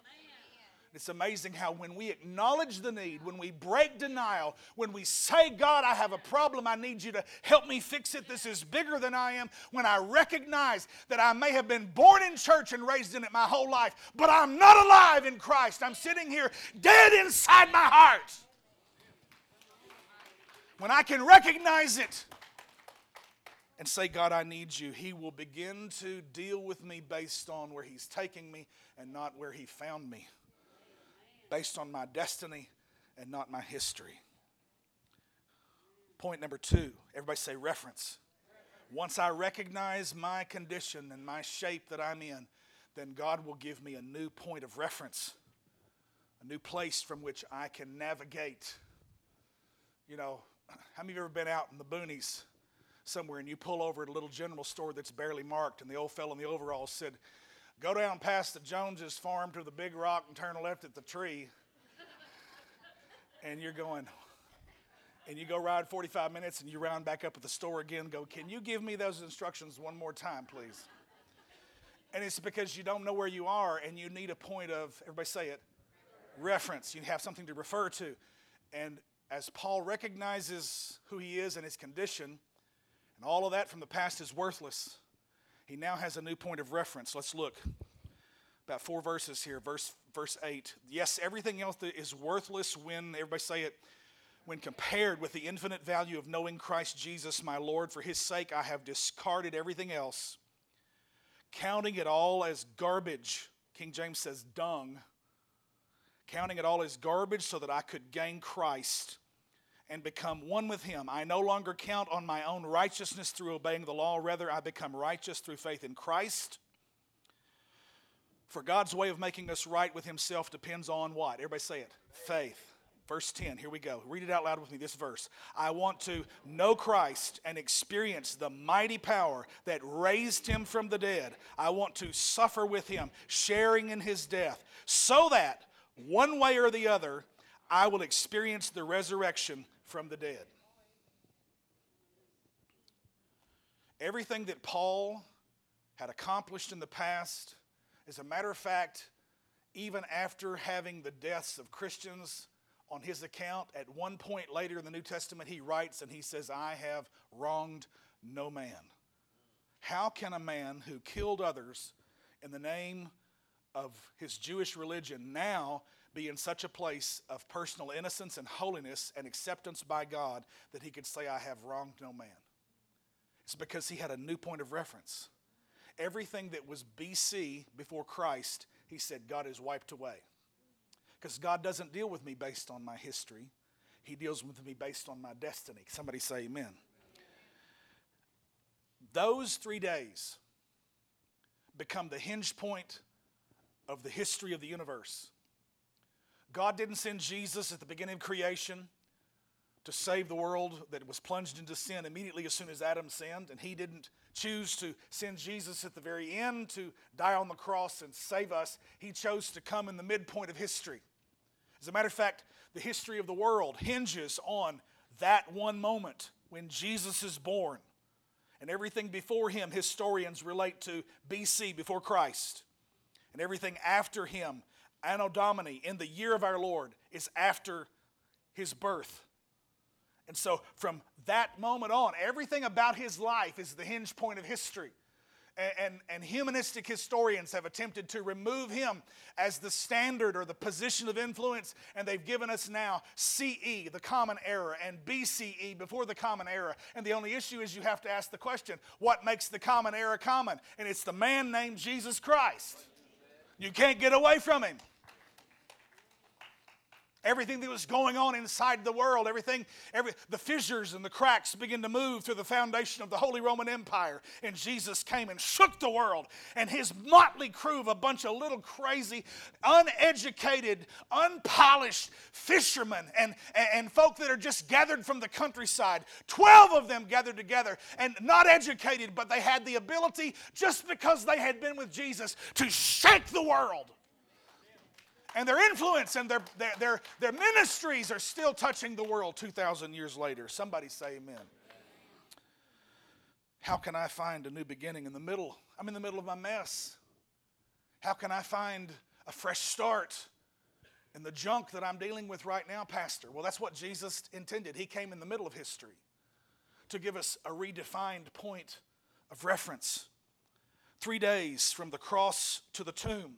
It's amazing how when we acknowledge the need, when we break denial, when we say, God, I have a problem, I need you to help me fix it, this is bigger than I am, when I recognize that I may have been born in church and raised in it my whole life, but I'm not alive in Christ. I'm sitting here dead inside my heart. When I can recognize it, and say, God, I need you, He will begin to deal with me based on where He's taking me and not where He found me based on my destiny and not my history. Point number two everybody say reference. Once I recognize my condition and my shape that I'm in, then God will give me a new point of reference, a new place from which I can navigate. You know, How many of you ever been out in the boonies somewhere and you pull over at a little general store that's barely marked and the old fellow in the overalls said, Go down past the Joneses farm to the big rock and turn left at the tree. and you're going, and you go ride 45 minutes and you round back up at the store again, go, Can you give me those instructions one more time, please? And it's because you don't know where you are and you need a point of, everybody say it, reference. You have something to refer to. And as Paul recognizes who he is and his condition, and all of that from the past is worthless, he now has a new point of reference. Let's look. About four verses here. Verse, verse 8. Yes, everything else is worthless when, everybody say it, when compared with the infinite value of knowing Christ Jesus, my Lord. For his sake, I have discarded everything else, counting it all as garbage. King James says dung. Counting it all as garbage so that I could gain Christ and become one with him. I no longer count on my own righteousness through obeying the law, rather, I become righteous through faith in Christ. For God's way of making us right with himself depends on what? Everybody say it faith. Verse 10, here we go. Read it out loud with me, this verse. I want to know Christ and experience the mighty power that raised him from the dead. I want to suffer with him, sharing in his death, so that one way or the other, I will experience the resurrection from the dead. Everything that Paul had accomplished in the past, as a matter of fact, even after having the deaths of Christians on his account, at one point later in the New Testament, he writes and he says, I have wronged no man. How can a man who killed others in the name of his Jewish religion now be in such a place of personal innocence and holiness and acceptance by God that he could say, I have wronged no man. It's because he had a new point of reference. Everything that was BC before Christ, he said, God has wiped away. Because God doesn't deal with me based on my history, He deals with me based on my destiny. Somebody say amen. Those three days become the hinge point of the history of the universe. God didn't send Jesus at the beginning of creation to save the world that was plunged into sin immediately as soon as Adam sinned, and He didn't choose to send Jesus at the very end to die on the cross and save us. He chose to come in the midpoint of history. As a matter of fact, the history of the world hinges on that one moment when Jesus is born. And everything before him, historians relate to BC, before Christ. And everything after him Anno Domini, in the year of our Lord, is after his birth. And so, from that moment on, everything about his life is the hinge point of history. And, and, and, humanistic historians have attempted to remove him as the standard or the position of influence, and they've given us now CE, the Common Era, and BCE, before the Common Era. And the only issue is you have to ask the question what makes the Common Era common? And it's the man named Jesus Christ. You can't get away from him everything that was going on inside the world, everything, every, the fissures and the cracks began to move through the foundation of the Holy Roman Empire. And Jesus came and shook the world. And his motley crew of a bunch of little crazy, uneducated, unpolished fishermen and, and, and folk that are just gathered from the countryside, 12 of them gathered together and not educated, but they had the ability, just because they had been with Jesus, to shake the world and their influence and their, their, their, their ministries are still touching the world 2,000 years later. Somebody say amen. How can I find a new beginning in the middle? I'm in the middle of my mess. How can I find a fresh start in the junk that I'm dealing with right now, Pastor? Well, that's what Jesus intended. He came in the middle of history to give us a redefined point of reference. Three days from the cross to the tomb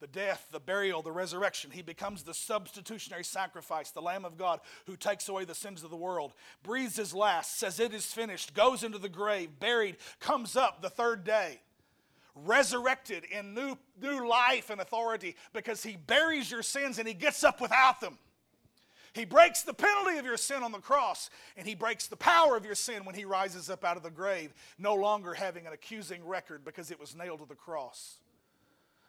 the death, the burial, the resurrection. He becomes the substitutionary sacrifice, the Lamb of God who takes away the sins of the world, breathes his last, says, It is finished, goes into the grave, buried, comes up the third day, resurrected in new, new life and authority because he buries your sins and he gets up without them. He breaks the penalty of your sin on the cross, and he breaks the power of your sin when he rises up out of the grave, no longer having an accusing record because it was nailed to the cross.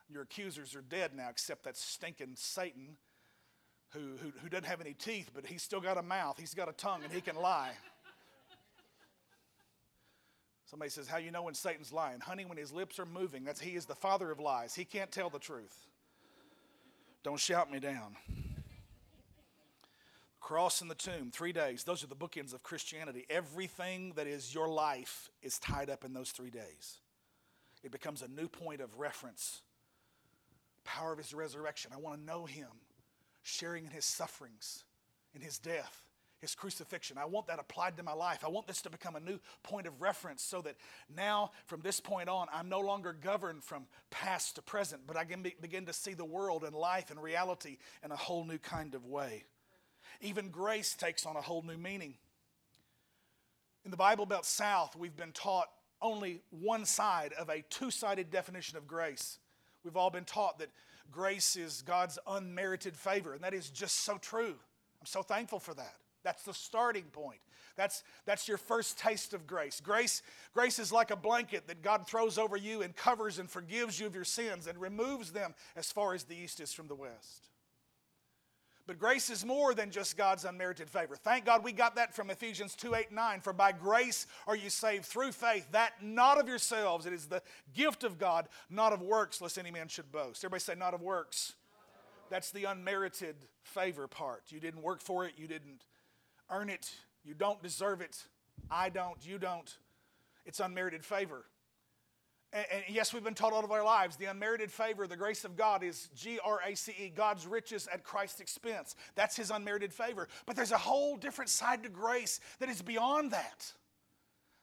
Your accusers are dead now, except that stinking Satan who, who, who doesn't have any teeth, but he's still got a mouth, he's got a tongue, and he can lie. Somebody says, How you know when Satan's lying? Honey, when his lips are moving, that's he is the father of lies. He can't tell the truth. Don't shout me down. Cross in the tomb, three days. Those are the bookends of Christianity. Everything that is your life is tied up in those three days. It becomes a new point of reference. Power of his resurrection. I want to know him, sharing in his sufferings, in his death his crucifixion. I want that applied to my life. I want this to become a new point of reference so that now, from this point on, I'm no longer governed from past to present, but I can be, begin to see the world and life and reality in a whole new kind of way. Even grace takes on a whole new meaning. In the Bible Belt South, we've been taught only one side of a two sided definition of grace. We've all been taught that grace is God's unmerited favor, and that is just so true. I'm so thankful for that. That's the starting point. That's, that's your first taste of grace. grace. Grace is like a blanket that God throws over you and covers and forgives you of your sins and removes them as far as the east is from the west. But grace is more than just God's unmerited favor. Thank God we got that from Ephesians 2 8 9. For by grace are you saved through faith, that not of yourselves. It is the gift of God, not of works, lest any man should boast. Everybody say, not of works. That's the unmerited favor part. You didn't work for it, you didn't earn it. You don't deserve it. I don't. You don't. It's unmerited favor. And, yes, we've been taught all of our lives the unmerited favor, the grace of God is G R A C E, God's riches at Christ's expense. That's His unmerited favor. But there's a whole different side to grace that is beyond that.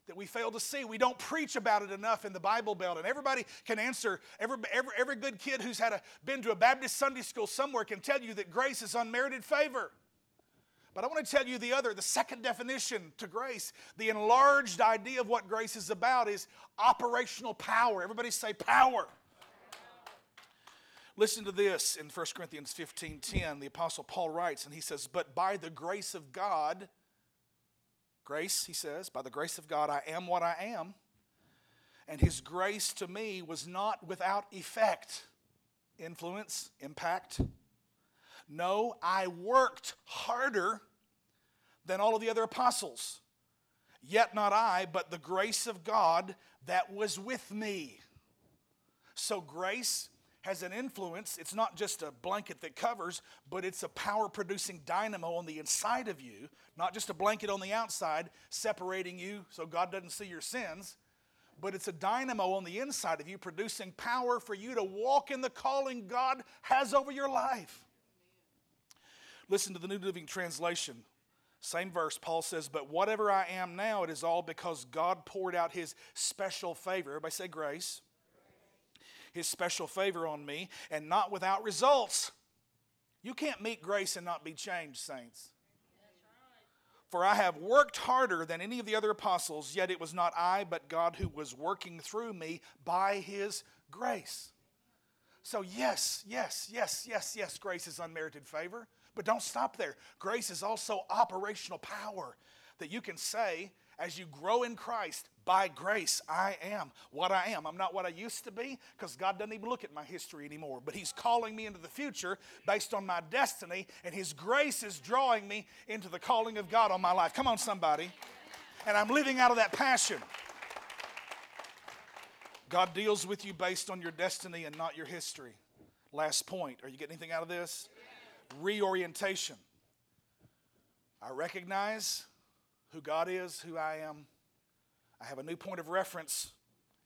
That we fail to see. We don't preach about it enough in the Bible Belt. And everybody can answer, every, every, every good kid who's had a, been to a Baptist Sunday school somewhere can tell you that grace is unmerited favor. But I want to tell you the other, the second definition to grace, the enlarged idea of what grace is about is operational power. Everybody say power. Listen to this in 1 Corinthians 15 10. The Apostle Paul writes, and he says, But by the grace of God, grace, he says, by the grace of God, I am what I am. And his grace to me was not without effect, influence, impact no, I worked harder than all of the other apostles. Yet not I, but the grace of God that was with me. So, grace has an influence. It's not just a blanket that covers, but it's a power producing dynamo on the inside of you, not just a blanket on the outside separating you so God doesn't see your sins, but it's a dynamo on the inside of you producing power for you to walk in the calling God has over your life. Listen to the New Living Translation. Same verse, Paul says, But whatever I am now, it is all because God poured out his special favor. Everybody say grace. His special favor on me, and not without results. You can't meet grace and not be changed, saints. For I have worked harder than any of the other apostles, yet it was not I, but God who was working through me by his grace. So, yes, yes, yes, yes, yes, grace is unmerited favor. But don't stop there. Grace is also operational power that you can say as you grow in Christ, by grace, I am what I am. I'm not what I used to be because God doesn't even look at my history anymore. But He's calling me into the future based on my destiny, and His grace is drawing me into the calling of God on my life. Come on, somebody. And I'm living out of that passion. God deals with you based on your destiny and not your history. Last point. Are you getting anything out of this? Reorientation. I recognize who God is, who I am. I have a new point of reference.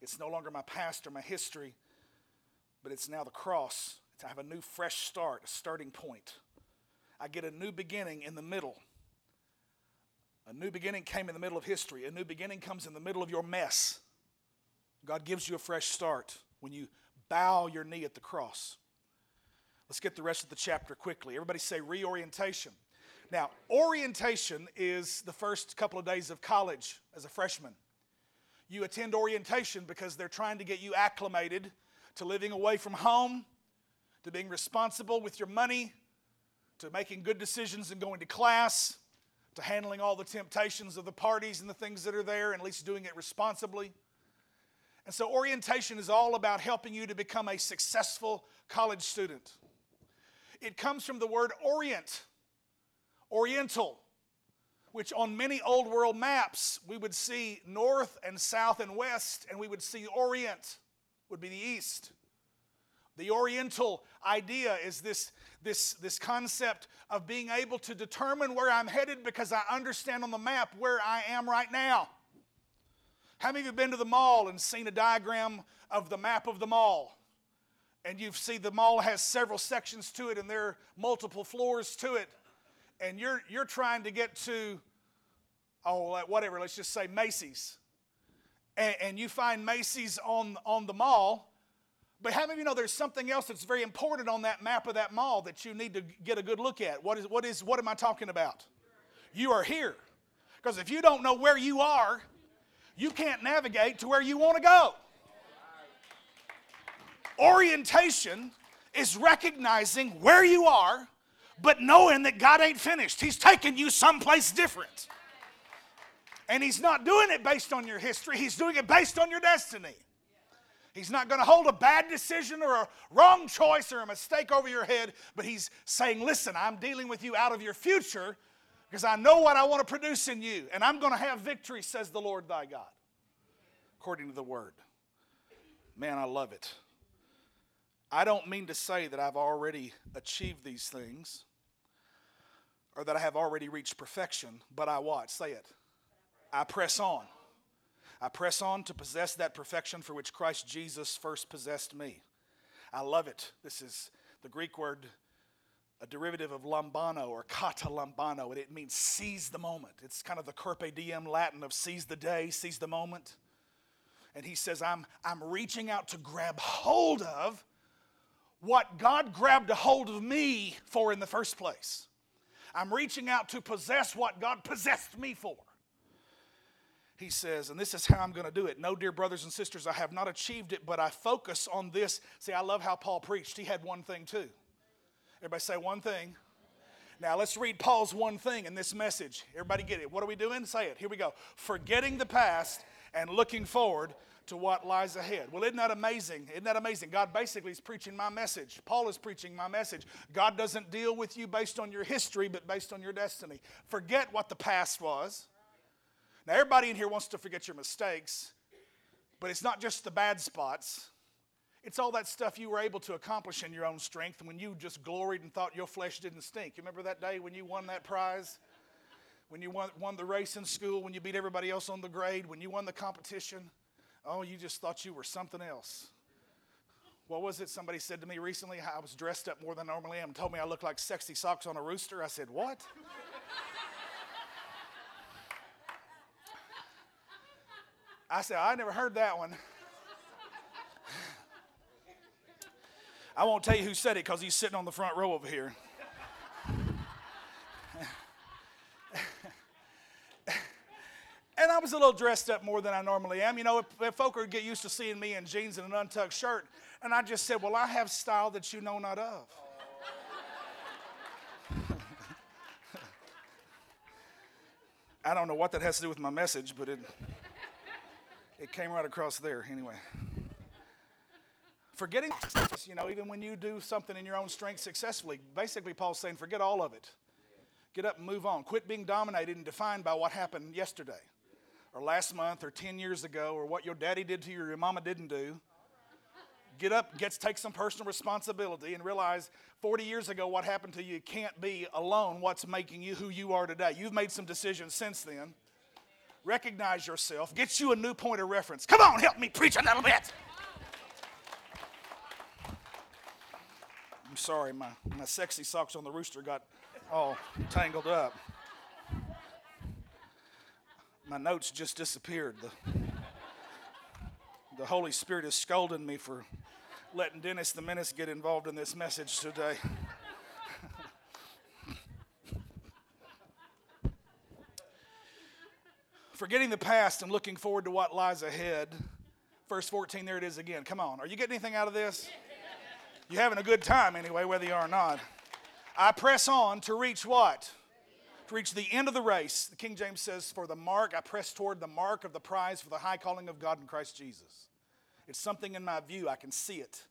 It's no longer my past or my history, but it's now the cross. I have a new fresh start, a starting point. I get a new beginning in the middle. A new beginning came in the middle of history. A new beginning comes in the middle of your mess. God gives you a fresh start when you bow your knee at the cross. Let's get the rest of the chapter quickly. Everybody say reorientation. Now, orientation is the first couple of days of college as a freshman. You attend orientation because they're trying to get you acclimated to living away from home, to being responsible with your money, to making good decisions and going to class, to handling all the temptations of the parties and the things that are there, and at least doing it responsibly. And so, orientation is all about helping you to become a successful college student. It comes from the word orient, oriental, which on many old world maps we would see north and south and west, and we would see orient would be the east. The oriental idea is this, this, this concept of being able to determine where I'm headed because I understand on the map where I am right now. How many of you been to the mall and seen a diagram of the map of the mall? And you see the mall has several sections to it and there are multiple floors to it. And you're, you're trying to get to, oh, whatever, let's just say Macy's. And, and you find Macy's on, on the mall. But how many of you know there's something else that's very important on that map of that mall that you need to get a good look at? What is, what is what am I talking about? You are here. Because if you don't know where you are, you can't navigate to where you want to go. Orientation is recognizing where you are, but knowing that God ain't finished. He's taking you someplace different. And He's not doing it based on your history, He's doing it based on your destiny. He's not going to hold a bad decision or a wrong choice or a mistake over your head, but He's saying, Listen, I'm dealing with you out of your future because I know what I want to produce in you, and I'm going to have victory, says the Lord thy God, according to the word. Man, I love it. I don't mean to say that I've already achieved these things or that I have already reached perfection, but I what? Say it. I press on. I press on to possess that perfection for which Christ Jesus first possessed me. I love it. This is the Greek word a derivative of lambano or kata lambano, and it means seize the moment. It's kind of the carpe diem Latin of seize the day, seize the moment. And he says, I'm, I'm reaching out to grab hold of what God grabbed a hold of me for in the first place. I'm reaching out to possess what God possessed me for. He says, and this is how I'm going to do it. No, dear brothers and sisters, I have not achieved it, but I focus on this. See, I love how Paul preached. He had one thing too. Everybody say one thing. Now let's read Paul's one thing in this message. Everybody get it. What are we doing? Say it. Here we go. Forgetting the past and looking forward to what lies ahead. Well, isn't that amazing? Isn't that amazing? God basically is preaching my message. Paul is preaching my message. God doesn't deal with you based on your history, but based on your destiny. Forget what the past was. Now, everybody in here wants to forget your mistakes, but it's not just the bad spots. It's all that stuff you were able to accomplish in your own strength when you just gloried and thought your flesh didn't stink. You remember that day when you won that prize? When you won, won the race in school, when you beat everybody else on the grade, when you won the competition? Oh, you just thought you were something else. What was it? Somebody said to me recently, I was dressed up more than I normally am, told me I looked like sexy socks on a rooster. I said, What? I said, I never heard that one. I won't tell you who said it because he's sitting on the front row over here. and I was a little dressed up more than I normally am. You know, if, if folk would get used to seeing me in jeans and an untucked shirt, and I just said, Well, I have style that you know not of. I don't know what that has to do with my message, but it, it came right across there anyway. Forgetting, you know, even when you do something in your own strength successfully, basically, Paul's saying, forget all of it. Get up and move on. Quit being dominated and defined by what happened yesterday, or last month, or 10 years ago, or what your daddy did to you or your mama didn't do. Get up, get, take some personal responsibility, and realize 40 years ago what happened to you can't be alone what's making you who you are today. You've made some decisions since then. Recognize yourself, get you a new point of reference. Come on, help me preach a little bit. I'm sorry, my, my sexy socks on the rooster got all tangled up. My notes just disappeared. The, the Holy Spirit is scolding me for letting Dennis the Menace get involved in this message today. Forgetting the past and looking forward to what lies ahead. Verse 14, there it is again. Come on. Are you getting anything out of this? You're having a good time anyway, whether you are or not. I press on to reach what? To reach the end of the race. The King James says, For the mark, I press toward the mark of the prize for the high calling of God in Christ Jesus. It's something in my view, I can see it.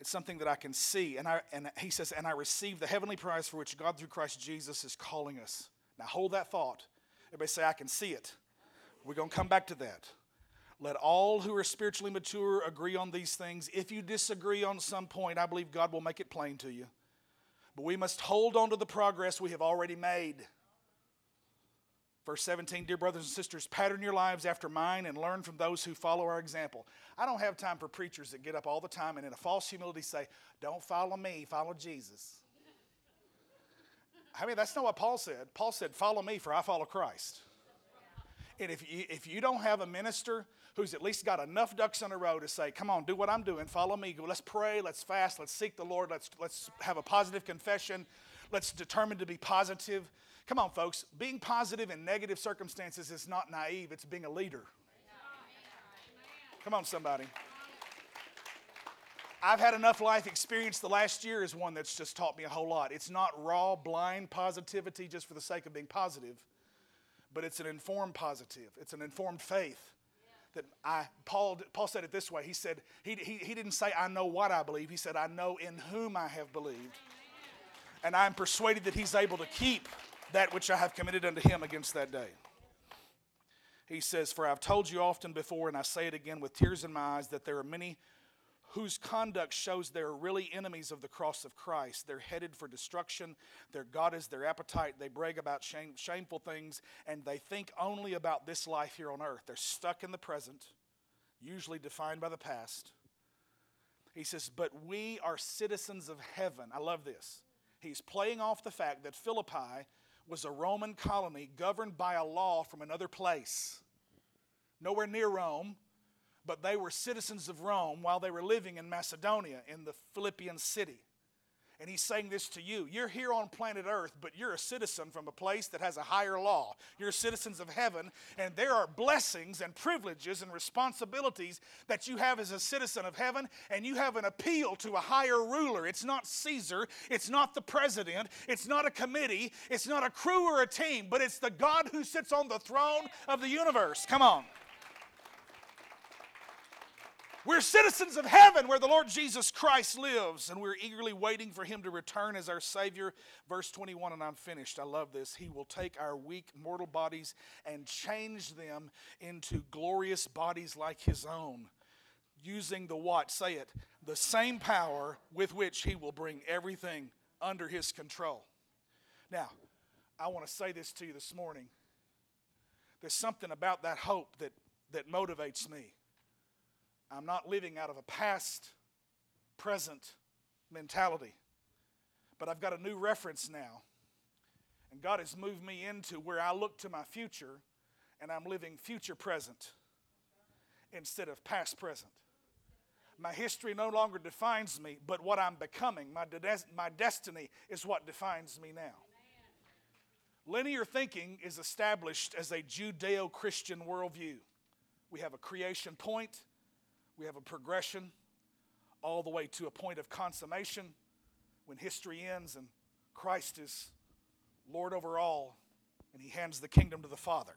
It's something that I can see. And, I, and he says, and I receive the heavenly prize for which God through Christ Jesus is calling us. Now hold that thought. Everybody say, I can see it. We're going to come back to that. Let all who are spiritually mature agree on these things. If you disagree on some point, I believe God will make it plain to you. But we must hold on to the progress we have already made. Verse 17, dear brothers and sisters, pattern your lives after mine and learn from those who follow our example. I don't have time for preachers that get up all the time and in a false humility say, Don't follow me, follow Jesus. I mean, that's not what Paul said. Paul said, Follow me, for I follow Christ. And if you, if you don't have a minister who's at least got enough ducks in a row to say, Come on, do what I'm doing, follow me, let's pray, let's fast, let's seek the Lord, let's, let's have a positive confession, let's determine to be positive Come on, folks. Being positive in negative circumstances is not naive, it's being a leader. Come on, somebody. I've had enough life experience. The last year is one that's just taught me a whole lot. It's not raw, blind positivity just for the sake of being positive, but it's an informed positive. It's an informed faith. That I Paul Paul said it this way. He said he, he, he didn't say I know what I believe. He said I know in whom I have believed, and I am persuaded that He's able to keep that which I have committed unto him against that day. He says, For I've told you often before, and I say it again with tears in my eyes, that there are many whose conduct shows they're really enemies of the cross of Christ. They're headed for destruction. Their God is their appetite. They brag about shame, shameful things, and they think only about this life here on earth. They're stuck in the present, usually defined by the past. He says, But we are citizens of heaven. I love this. He's playing off the fact that Philippi was a Roman colony governed by a law from another place. Nowhere near Rome, but they were citizens of Rome while they were living in Macedonia in the Philippian city. And he's saying this to you. You're here on planet Earth, but you're a citizen from a place that has a higher law. You're citizens of heaven, and there are blessings and privileges and responsibilities that you have as a citizen of heaven, and you have an appeal to a higher ruler. It's not Caesar, it's not the president, it's not a committee, it's not a crew or a team, but it's the God who sits on the throne of the universe. Come on. We're citizens of heaven where the Lord Jesus Christ lives, and we're eagerly waiting for him to return as our Savior. Verse 21, and I'm finished. I love this. He will take our weak mortal bodies and change them into glorious bodies like his own, using the what? Say it. The same power with which he will bring everything under his control. Now, I want to say this to you this morning. There's something about that hope that, that motivates me. I'm not living out of a past, present mentality. But I've got a new reference now. And God has moved me into where I look to my future and I'm living future present instead of past present. My history no longer defines me, but what I'm becoming, my, de- my destiny, is what defines me now. Linear thinking is established as a Judeo Christian worldview. We have a creation point, we have a progression all the way to a point of consummation when history ends and Christ is Lord over all and he hands the kingdom to the Father.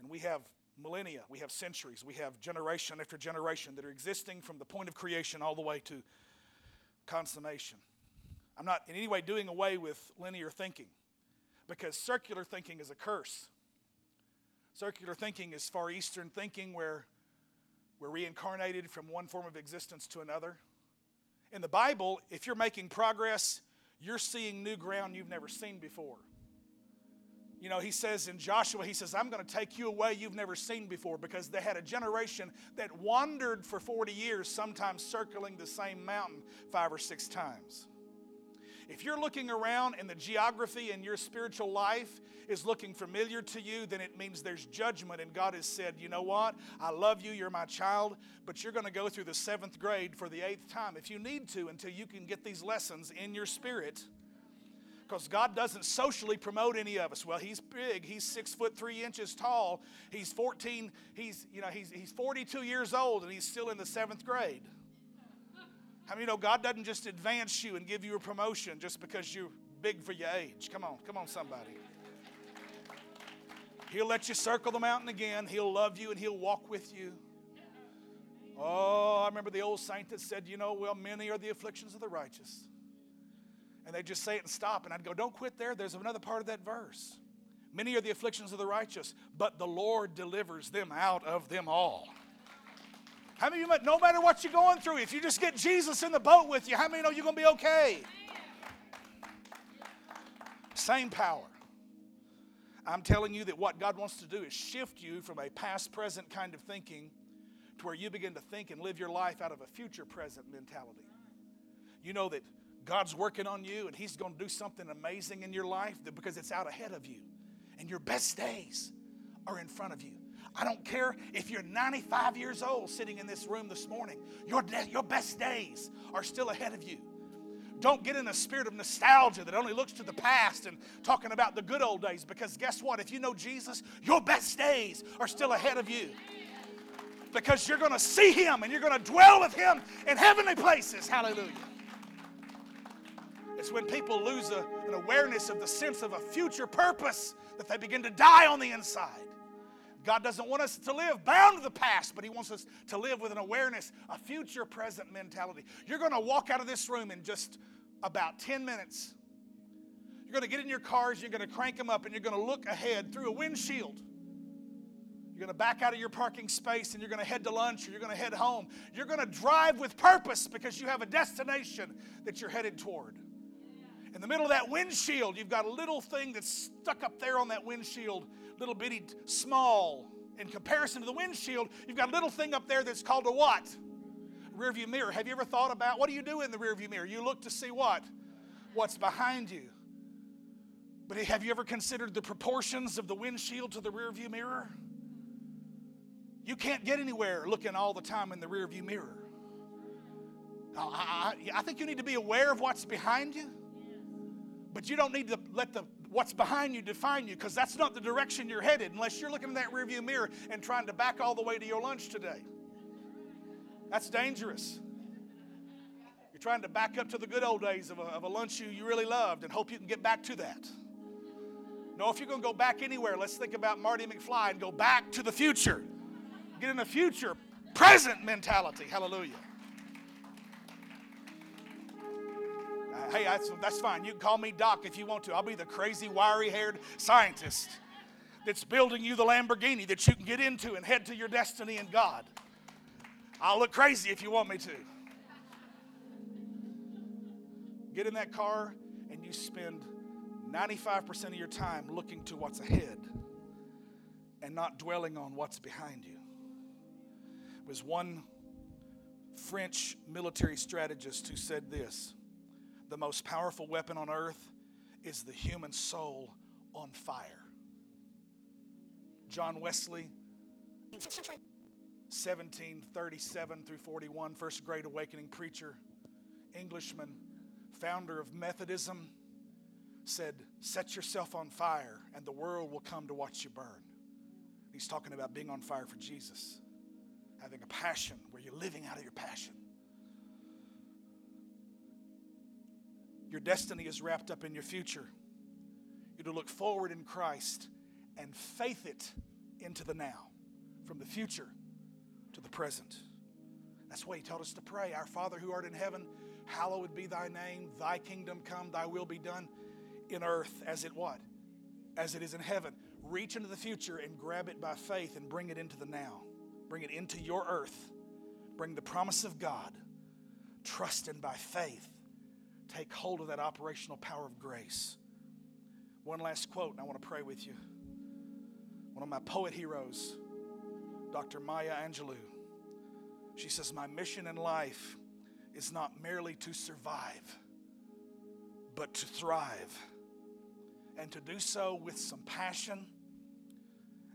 And we have millennia, we have centuries, we have generation after generation that are existing from the point of creation all the way to consummation. I'm not in any way doing away with linear thinking because circular thinking is a curse. Circular thinking is Far Eastern thinking where we're reincarnated from one form of existence to another. In the Bible, if you're making progress, you're seeing new ground you've never seen before. You know, he says in Joshua, he says, I'm going to take you away you've never seen before because they had a generation that wandered for 40 years, sometimes circling the same mountain five or six times. If you're looking around and the geography in your spiritual life is looking familiar to you, then it means there's judgment. And God has said, you know what? I love you, you're my child, but you're going to go through the seventh grade for the eighth time if you need to until you can get these lessons in your spirit because God doesn't socially promote any of us. Well, he's big. He's six foot three inches tall. He's 14. He's you know he's he's 42 years old and he's still in the seventh grade. How many know God doesn't just advance you and give you a promotion just because you're big for your age? Come on, come on, somebody. He'll let you circle the mountain again. He'll love you and He'll walk with you Oh, I remember the old saint that said, you know, well, many are the afflictions of the righteous. And they just say it and stop. And I'd go, don't quit there. There's another part of that verse. Many are the afflictions of the righteous, but the Lord delivers them out of them all. How many of you, no matter what you're going through, if you just get Jesus in the boat with you, how many know you're going to be okay? Same power. I'm telling you that what God wants to do is shift you from a past present kind of thinking to where you begin to think and live your life out of a future present mentality. You know that God's working on you and He's going to do something amazing in your life because it's out ahead of you and your best days are in front of you. I don't care if you're 95 years old sitting in this room this morning, your, your best days are still ahead of you. Don't get in a spirit of nostalgia that only looks to the past and talking about the good old days because guess what? If you know Jesus, your best days are still ahead of you. Because you're going to see Him and you're going to dwell with Him in heavenly places. Hallelujah. It's when people lose a, an awareness of the sense of a future purpose that they begin to die on the inside. God doesn't want us to live bound to the past, but He wants us to live with an awareness, a future present mentality. You're going to walk out of this room in just about 10 minutes. You're going to get in your cars, you're going to crank them up, and you're going to look ahead through a windshield. You're going to back out of your parking space and you're going to head to lunch or you're going to head home. You're going to drive with purpose because you have a destination that you're headed toward. In the middle of that windshield, you've got a little thing that's stuck up there on that windshield, little bitty, small. In comparison to the windshield, you've got a little thing up there that's called a what? Rear view mirror. Have you ever thought about what do you do in the rear view mirror? You look to see what? What's behind you. But have you ever considered the proportions of the windshield to the rear view mirror? You can't get anywhere looking all the time in the rear view mirror. I, I, I think you need to be aware of what's behind you. But you don't need to let the what's behind you define you because that's not the direction you're headed unless you're looking in that rearview mirror and trying to back all the way to your lunch today. That's dangerous. You're trying to back up to the good old days of a, of a lunch you, you really loved and hope you can get back to that. No, if you're going to go back anywhere, let's think about Marty McFly and go back to the future. Get in the future, present mentality. Hallelujah. Hey, that's, that's fine. You can call me Doc if you want to. I'll be the crazy, wiry haired scientist that's building you the Lamborghini that you can get into and head to your destiny in God. I'll look crazy if you want me to. Get in that car and you spend 95% of your time looking to what's ahead and not dwelling on what's behind you. It was one French military strategist who said this the most powerful weapon on earth is the human soul on fire. John Wesley, 1737 through 41, first great awakening preacher, Englishman, founder of Methodism, said, Set yourself on fire, and the world will come to watch you burn. He's talking about being on fire for Jesus, having a passion where you're living out of your passion. Your destiny is wrapped up in your future. You're to look forward in Christ and faith it into the now, from the future to the present. That's why he taught us to pray Our Father who art in heaven, hallowed be thy name, thy kingdom come, thy will be done in earth as it what? As it is in heaven. Reach into the future and grab it by faith and bring it into the now. Bring it into your earth. Bring the promise of God. Trust in by faith take hold of that operational power of grace. One last quote, and I want to pray with you. One of my poet heroes, Dr. Maya Angelou, she says, My mission in life is not merely to survive, but to thrive. And to do so with some passion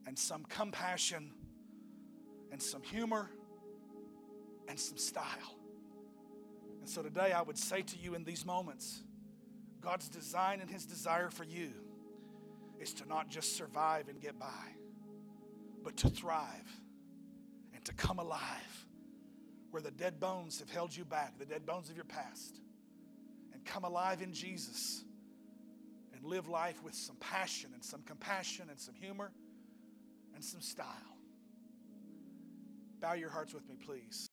and some compassion and some humor and some style. And so today I would say to you in these moments God's design and His desire for you is to not just survive and get by, but to thrive and to come alive where the dead bones have held you back, the dead bones of your past, and come alive in Jesus and live life with some passion and some compassion and some humor and some style. Bow your hearts with me, please.